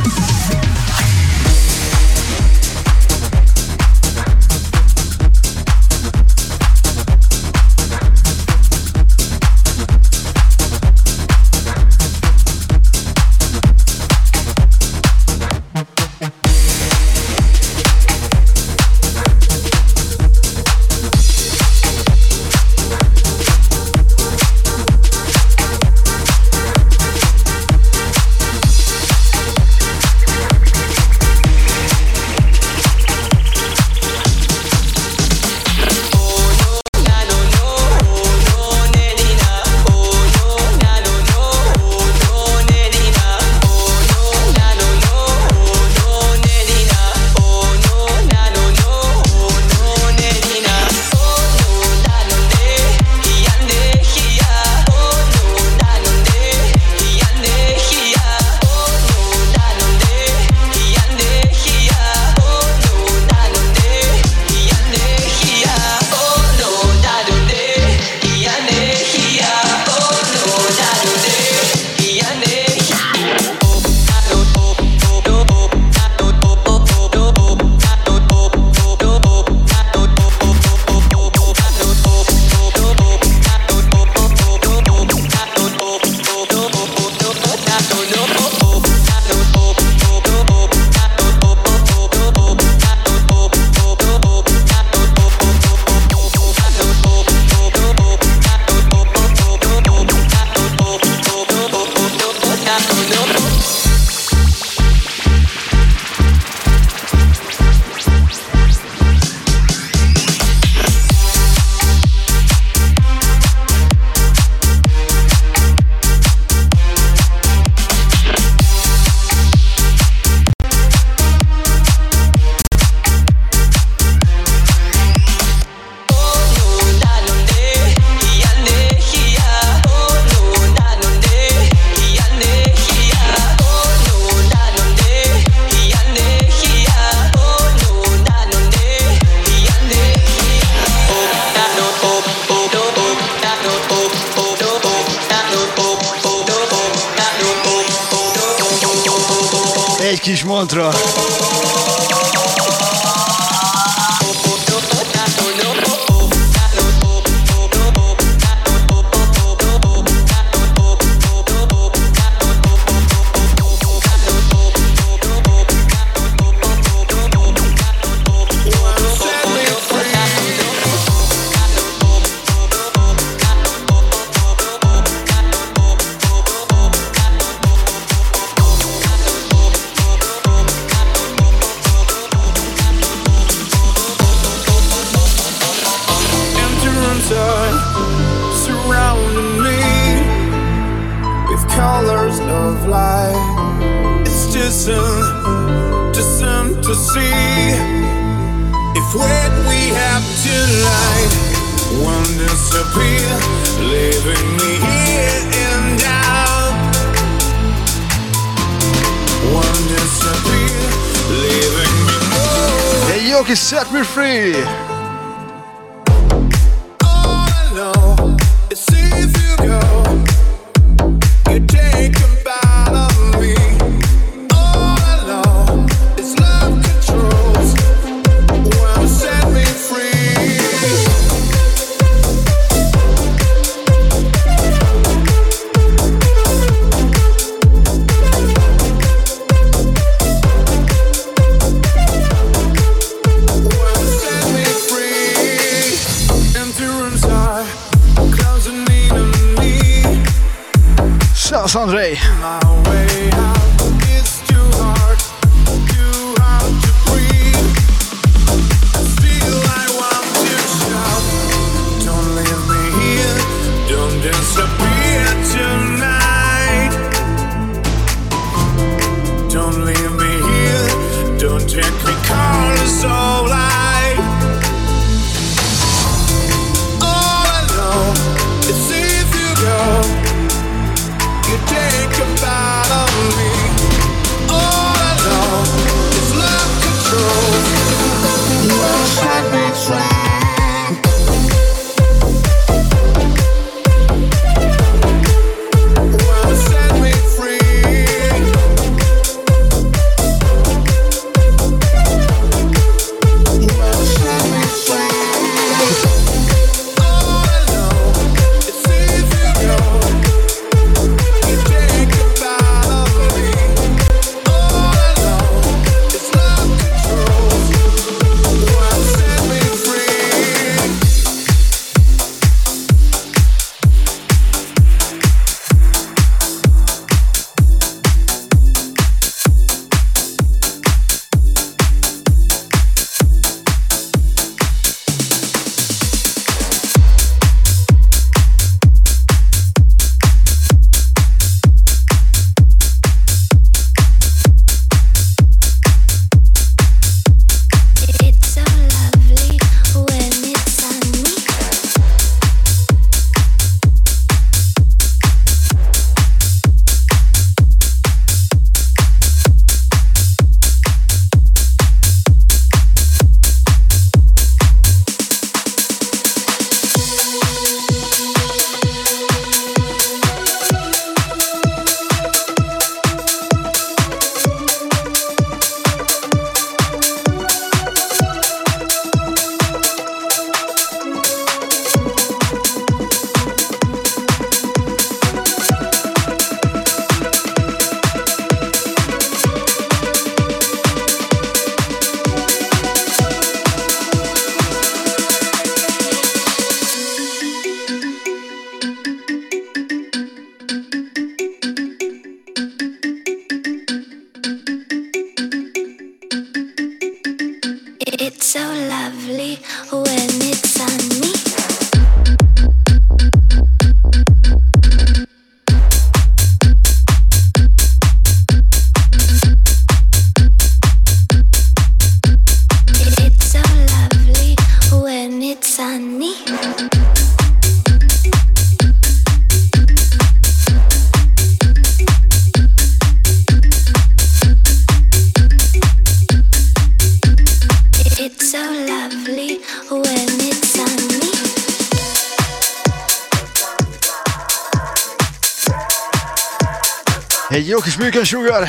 Weekend Sugar.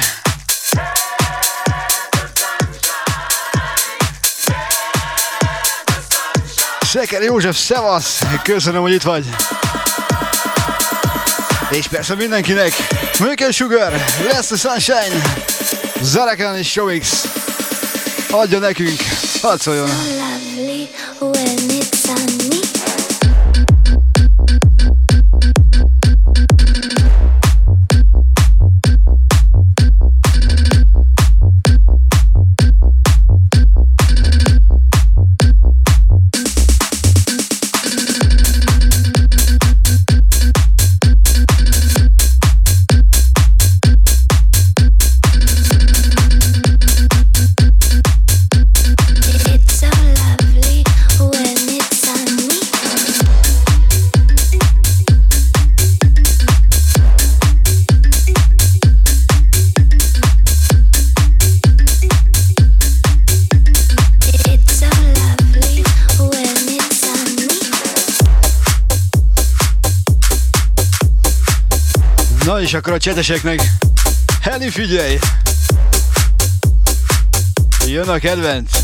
Szeker József, szevasz! Köszönöm, hogy itt vagy. És persze mindenkinek, Weekend Sugar, lesz a Sunshine, Zarekán és Showix. Adja nekünk, harcoljon! So lovely when és akkor a cseteseknek, Henny figyelj! Jön a kedvenc!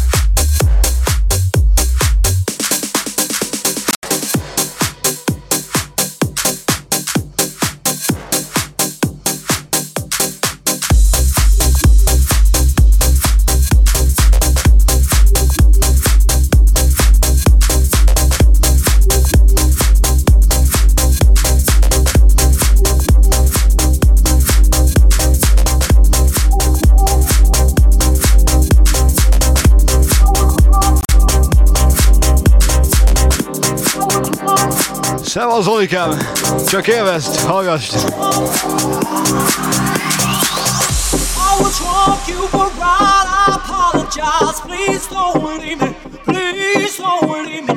Szevasz Zolikám! Csak élvezd, hallgass! I was wrong, you right. I apologize. Please don't leave me. Please don't leave me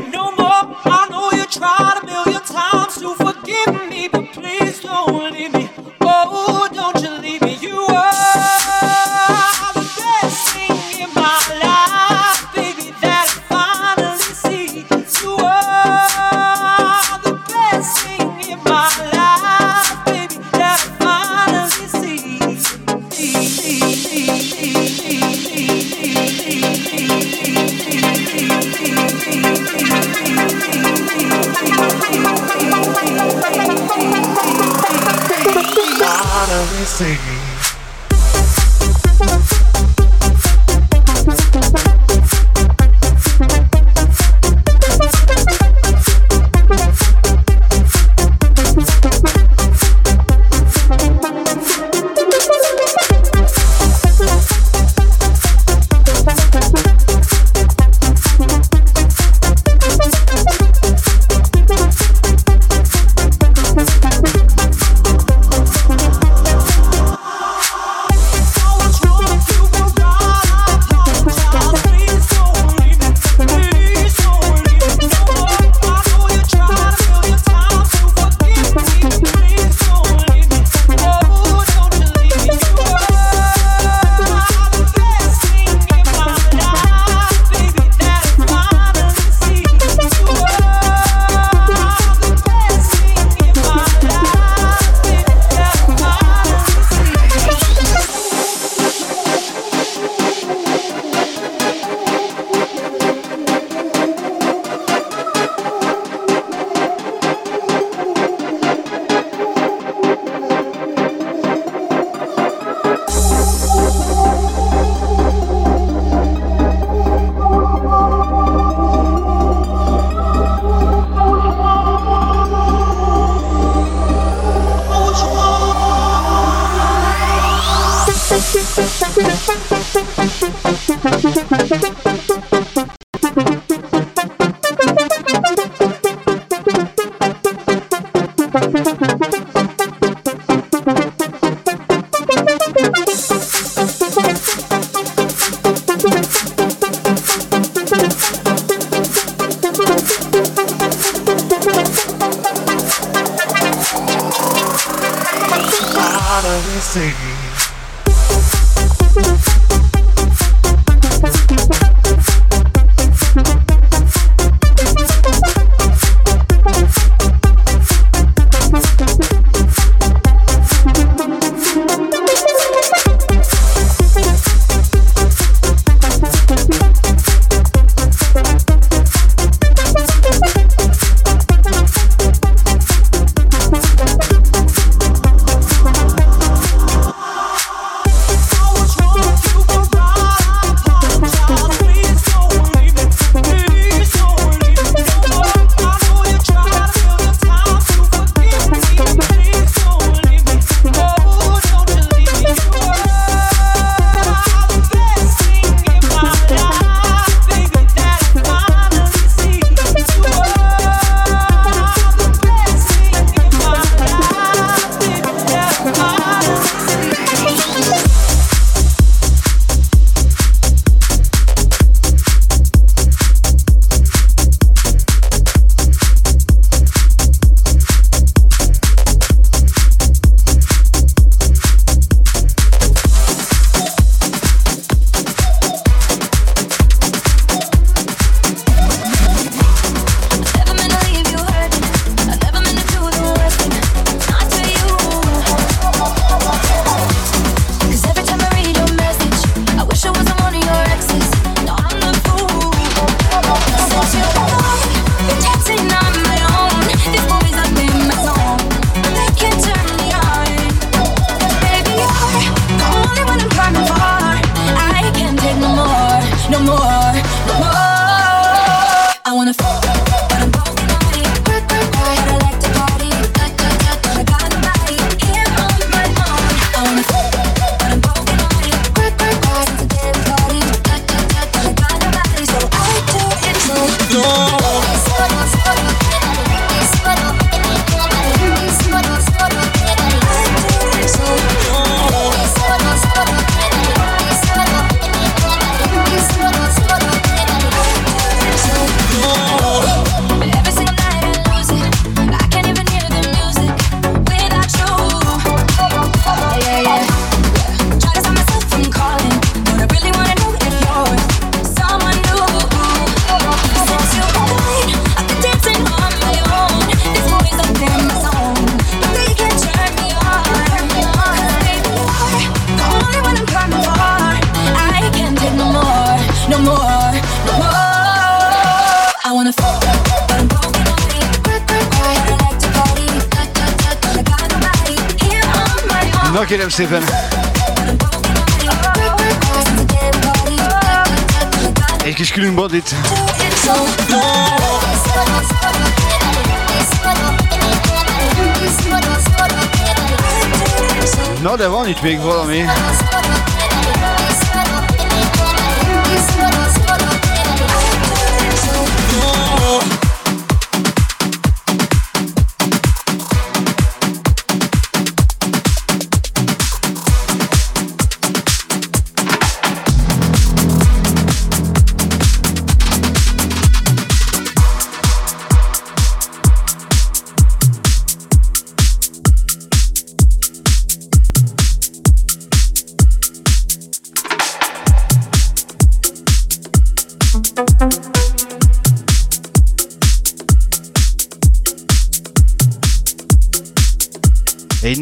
Stephen.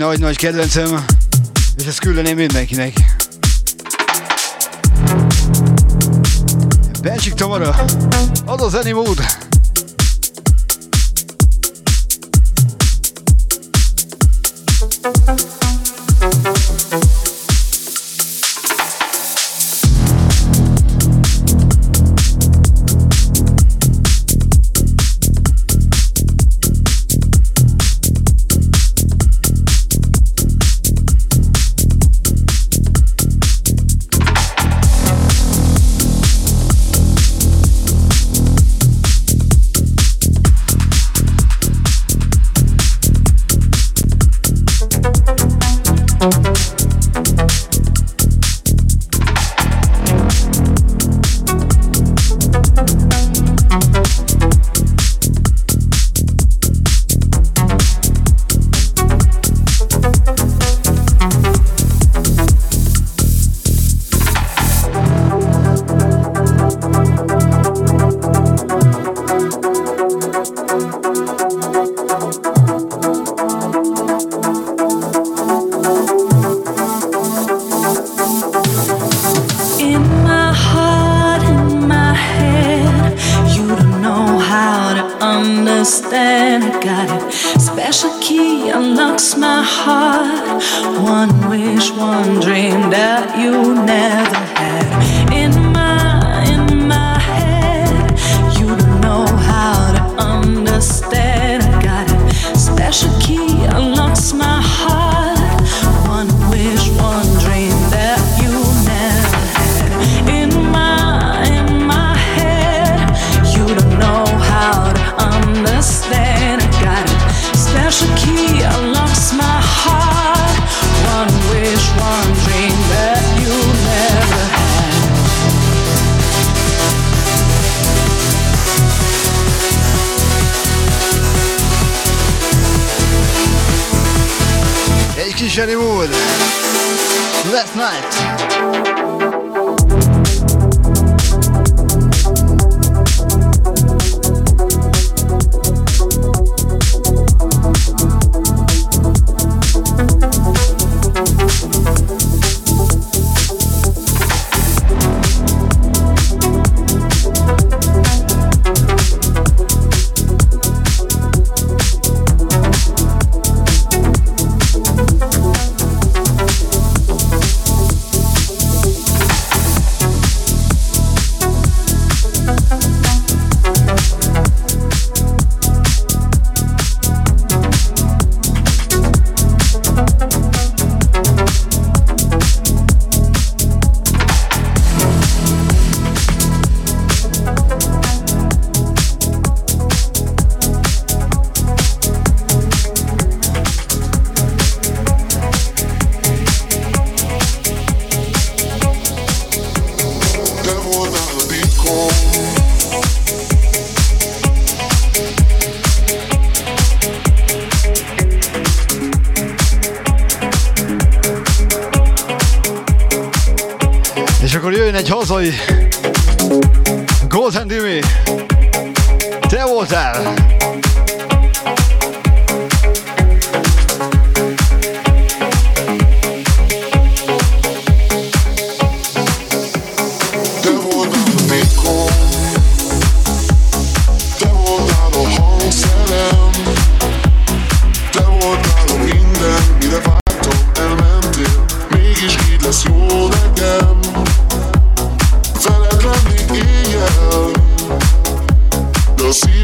nagy-nagy kedvencem, és ezt küldeném mindenkinek. Bencsik Tamara, az az Animód!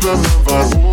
of us.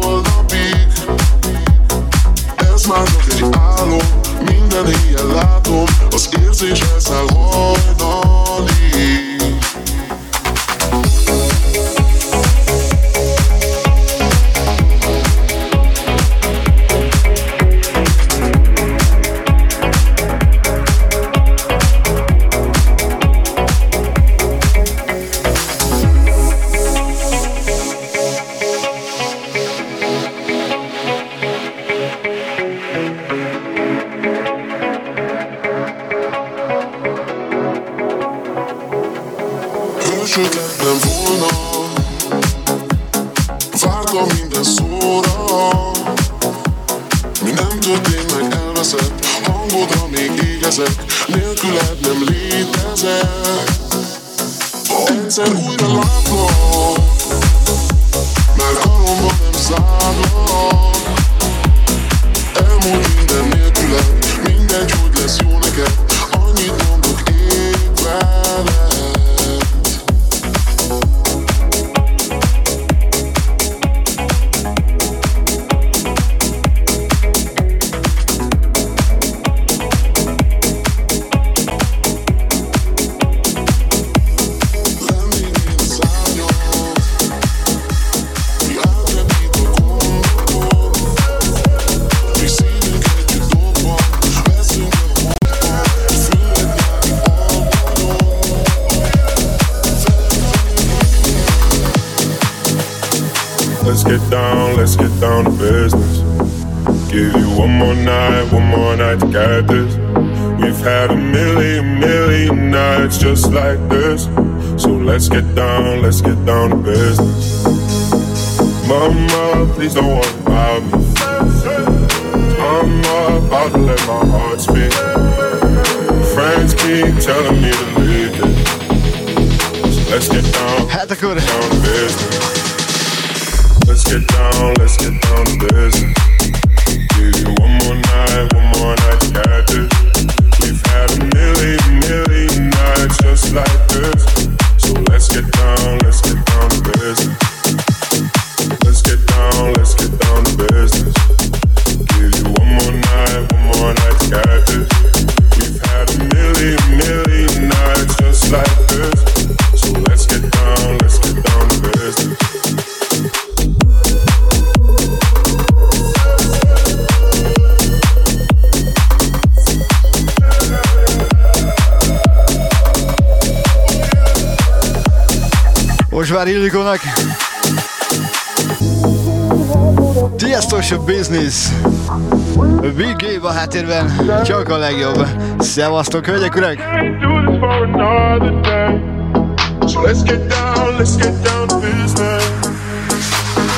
Háttérben, csak a legjobb. Szevasztok, hölgyek, urak!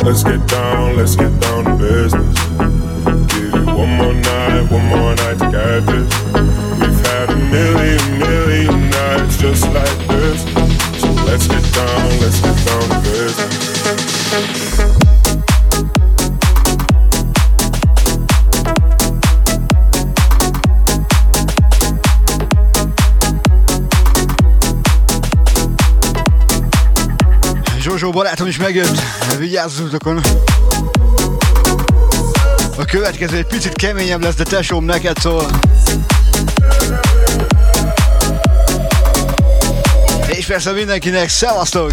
let's get down, let's get down to business. Give you one more night, one more night to get this. We've had a million, million nights just like this. So let's get down, let's get Zsozsó barátom is megjött, vigyázz az utakon. A következő egy picit keményebb lesz, de tesóm neked szól. És persze mindenkinek, szevasztok!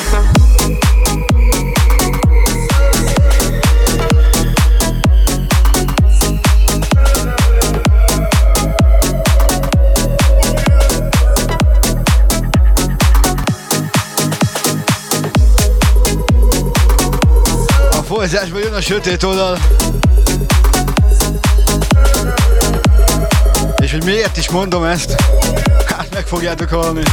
Hajzásba jön a sötét oldal. És hogy miért is mondom ezt, hát meg fogjátok hallani.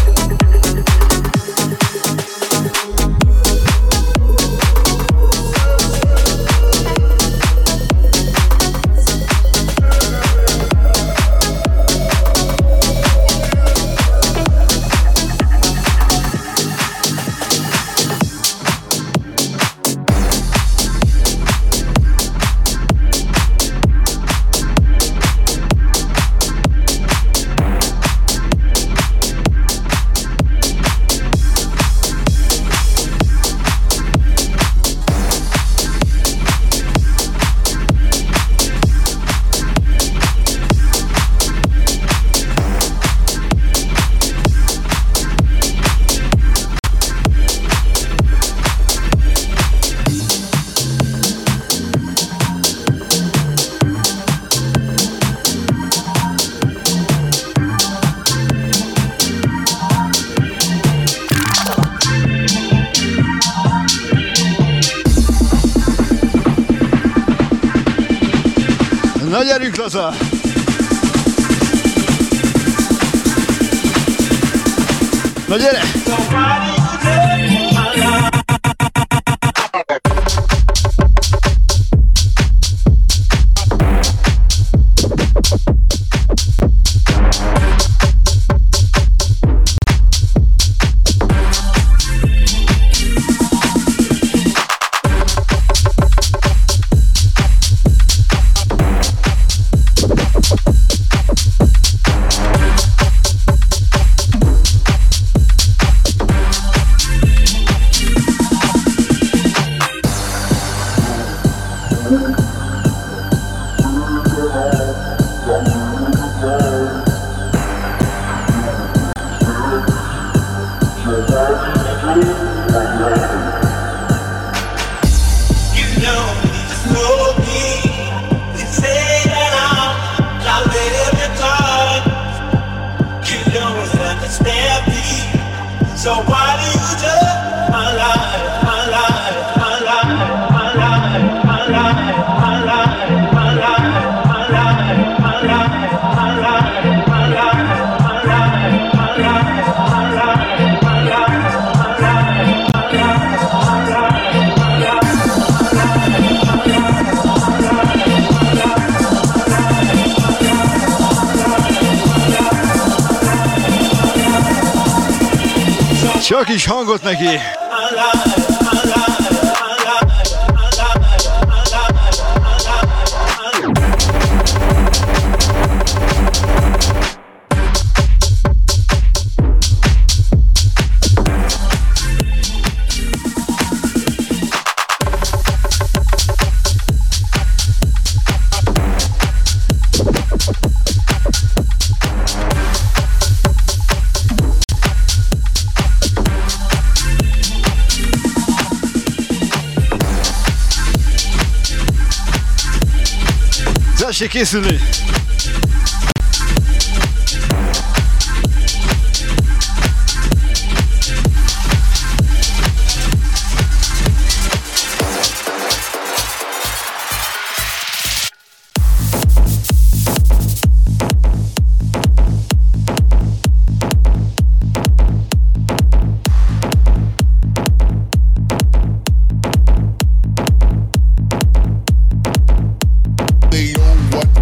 Na gyere! Thank you. Kissley.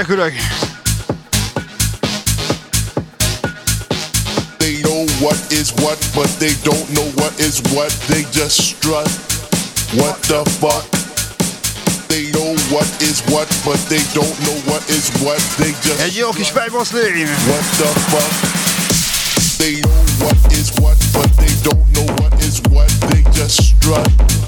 Meg vagyunk, urak? They know what is what, but they don't know what is what. They just strut. What the fuck? They know what is what, but they don't know what is what. They just Egy jó kis fejboszlé. What the fuck? They know what is what, but they don't know what is what. They just strut.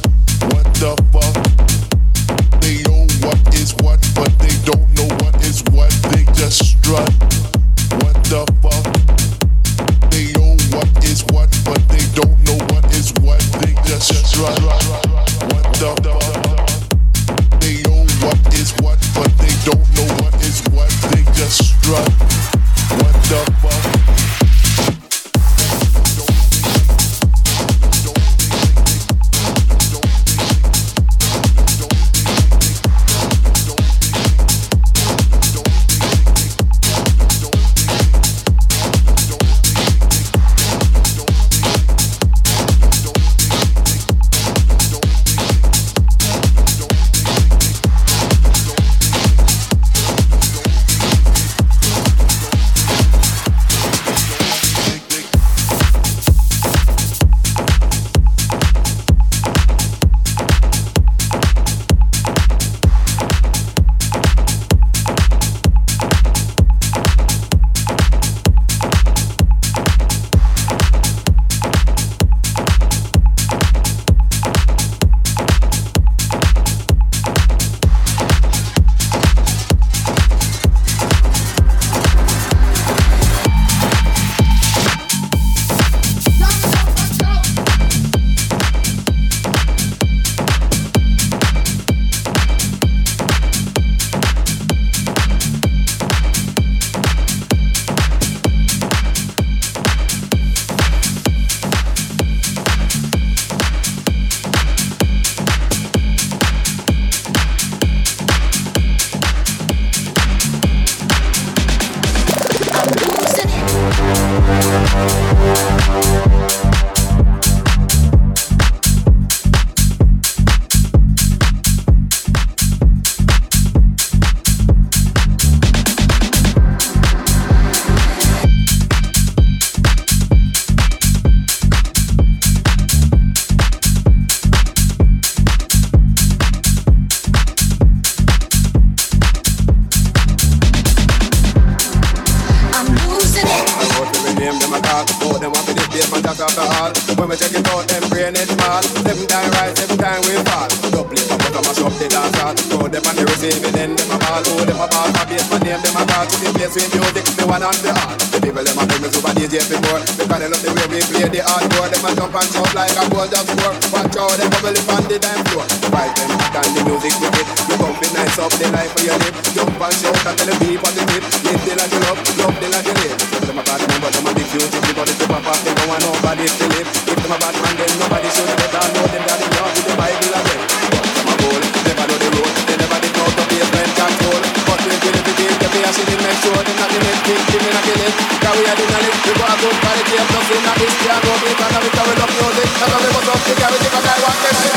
body like a lip. Them a bad man, but I'm a big huge. If the body to pop off, they don't want nobody to live. Give them a bad man, then nobody should let I know them that they love with the Bible and it. I'm a bull, never know the road. They never did know to be a friend control. But we will it big, they be a city, make sure they not the next big, give me not the lip. We are the knowledge, we got a good quality of nothing. Now this, we are going to we can we love. Now we must up, we we give a guy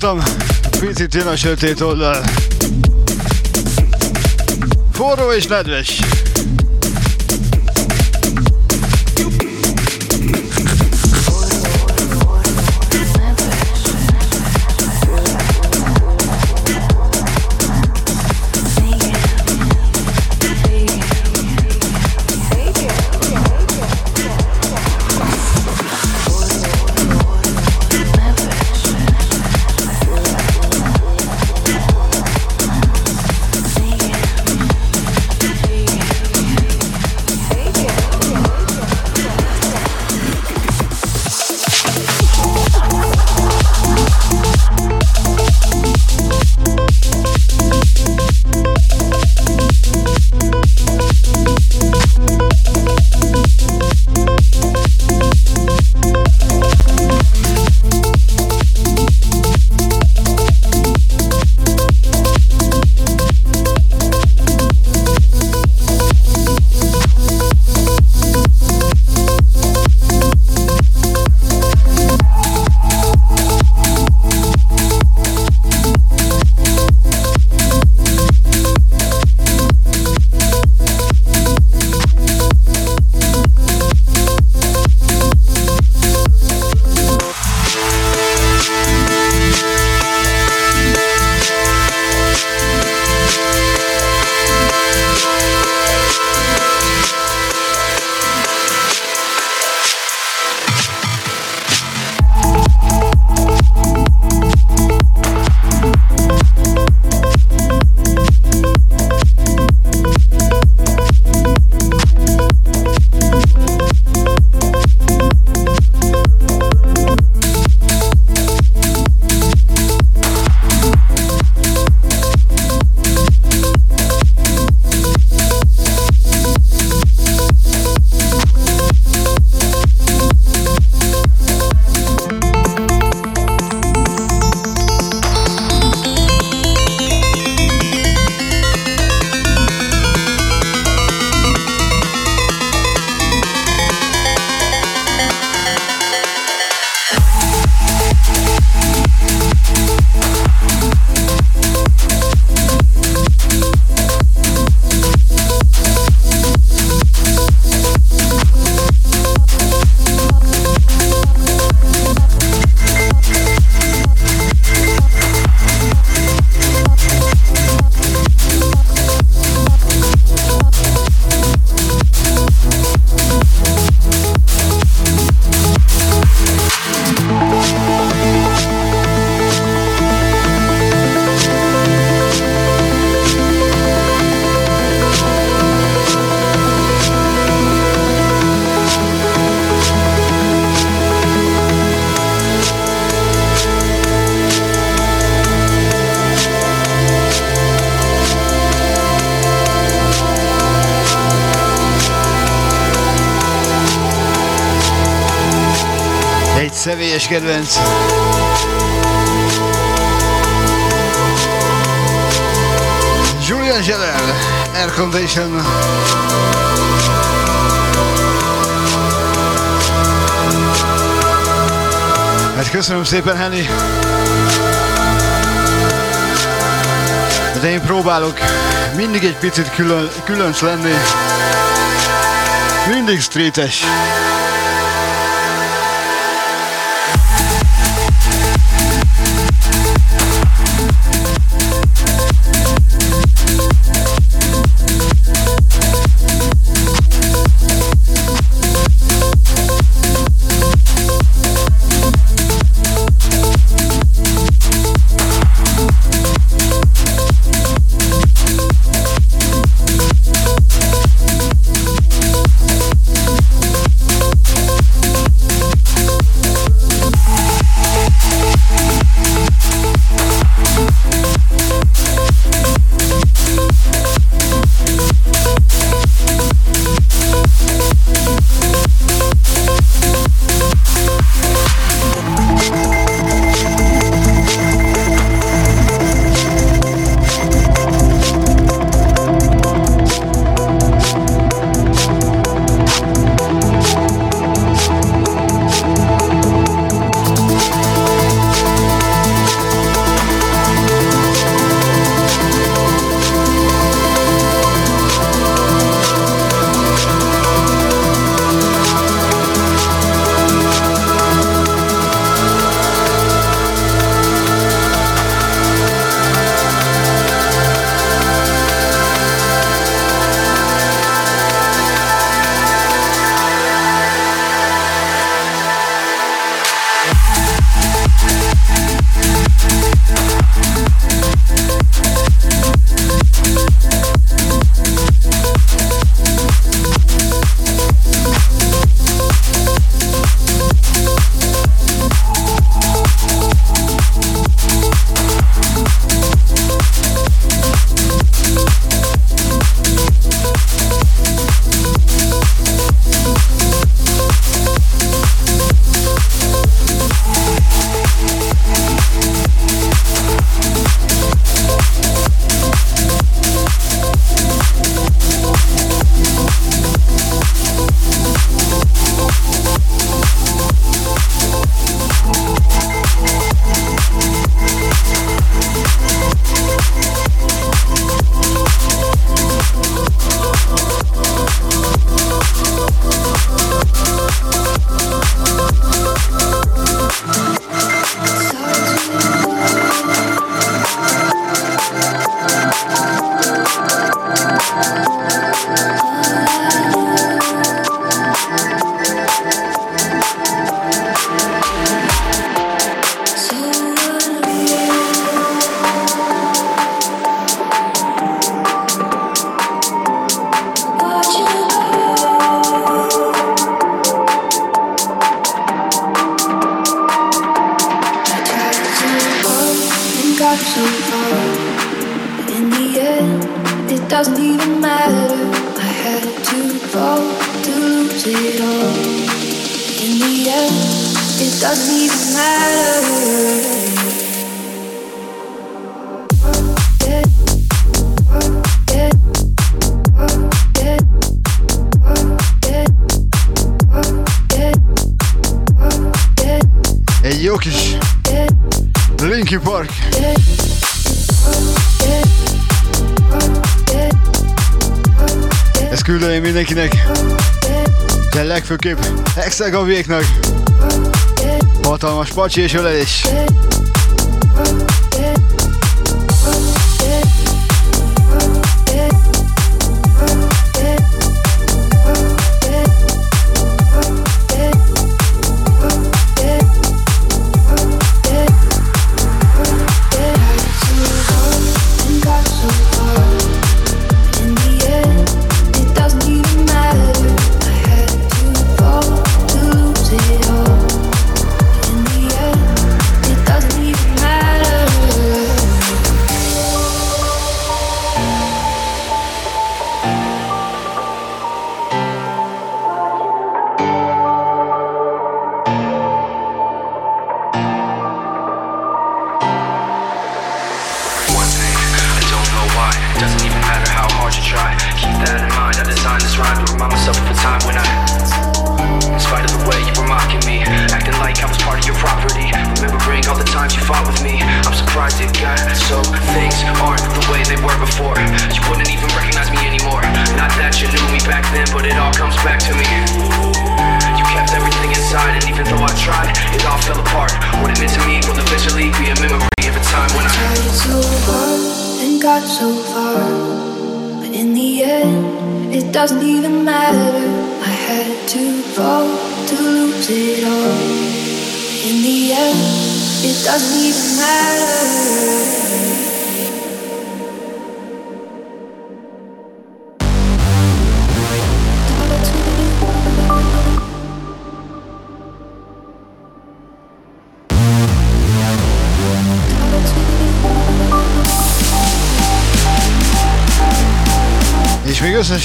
szóltam, picit jön a sötét oldal. Forró és nedves. Kedvenc. Julian Jelel, Air Condition. Hát köszönöm szépen, Henny. De én próbálok mindig egy picit külön, különc lenni. Mindig streetes. It doesn't even matter. küldeni mindenkinek, de legfőképp Hexagavéknak. Hatalmas pacsi és ölelés.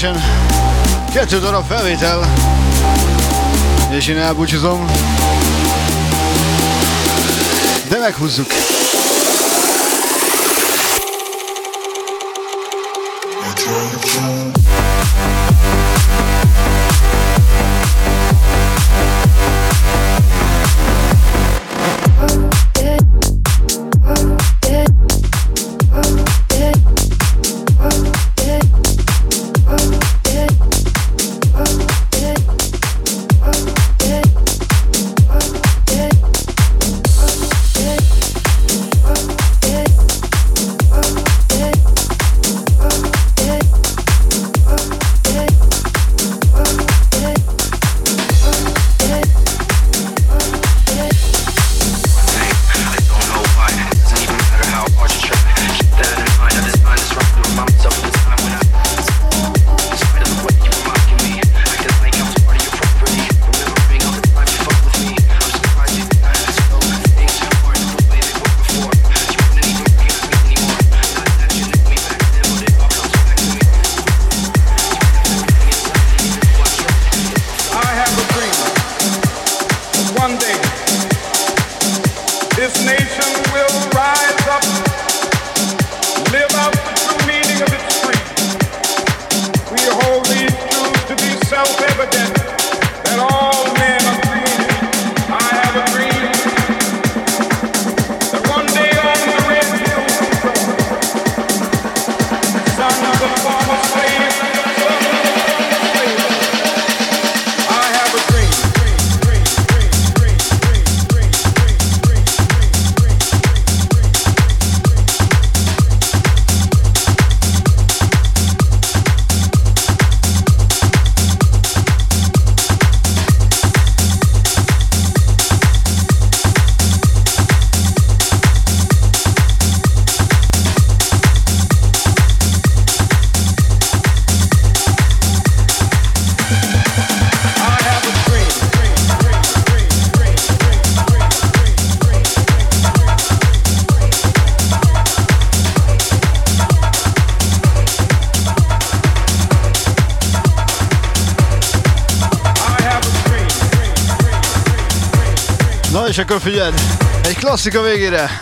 Station. Kettő darab felvétel, és én elbúcsúzom. De meghúzzuk. És akkor figyeld, egy klasszika végére.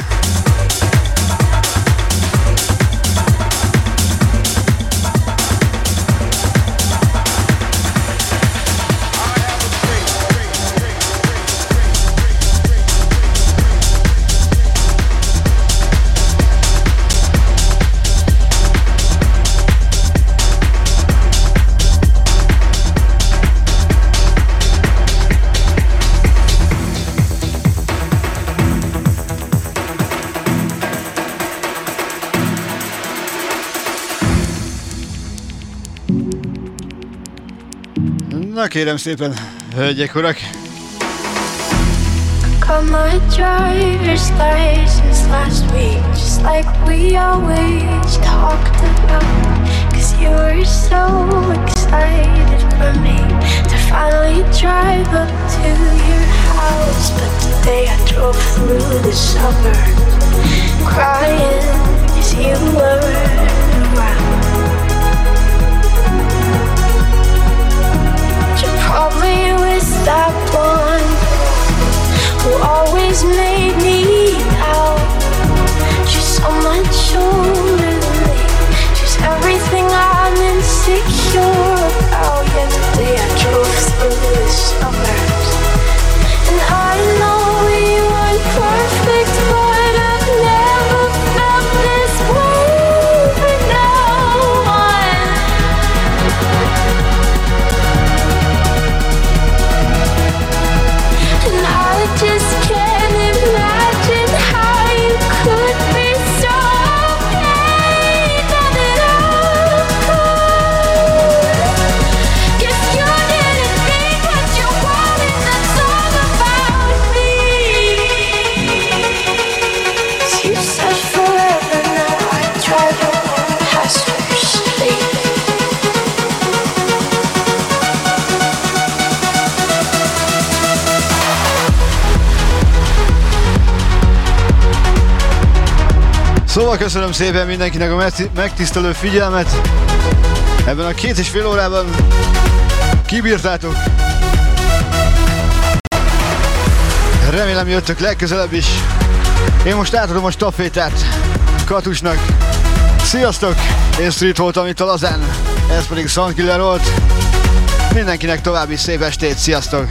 Kérem szépen, hölgyek, urak. Last week, just like we always talked about. Cause you were so excited for me to finally drive up to your house. But today I drove through the suburbs, crying cause you weren't around. Probably with that one who always made me out. She's so much older. She's everything I'm insecure about. Yet today I drove Szóval köszönöm szépen mindenkinek a megti- megtisztelő figyelmet. Ebben a két és fél órában kibírtátok. Remélem jöttök legközelebb is. Én most átadom a stafétát Katusnak. Sziasztok! Én Street voltam itt a Lazán. Ez pedig Soundkiller volt. Mindenkinek további szép estét, sziasztok!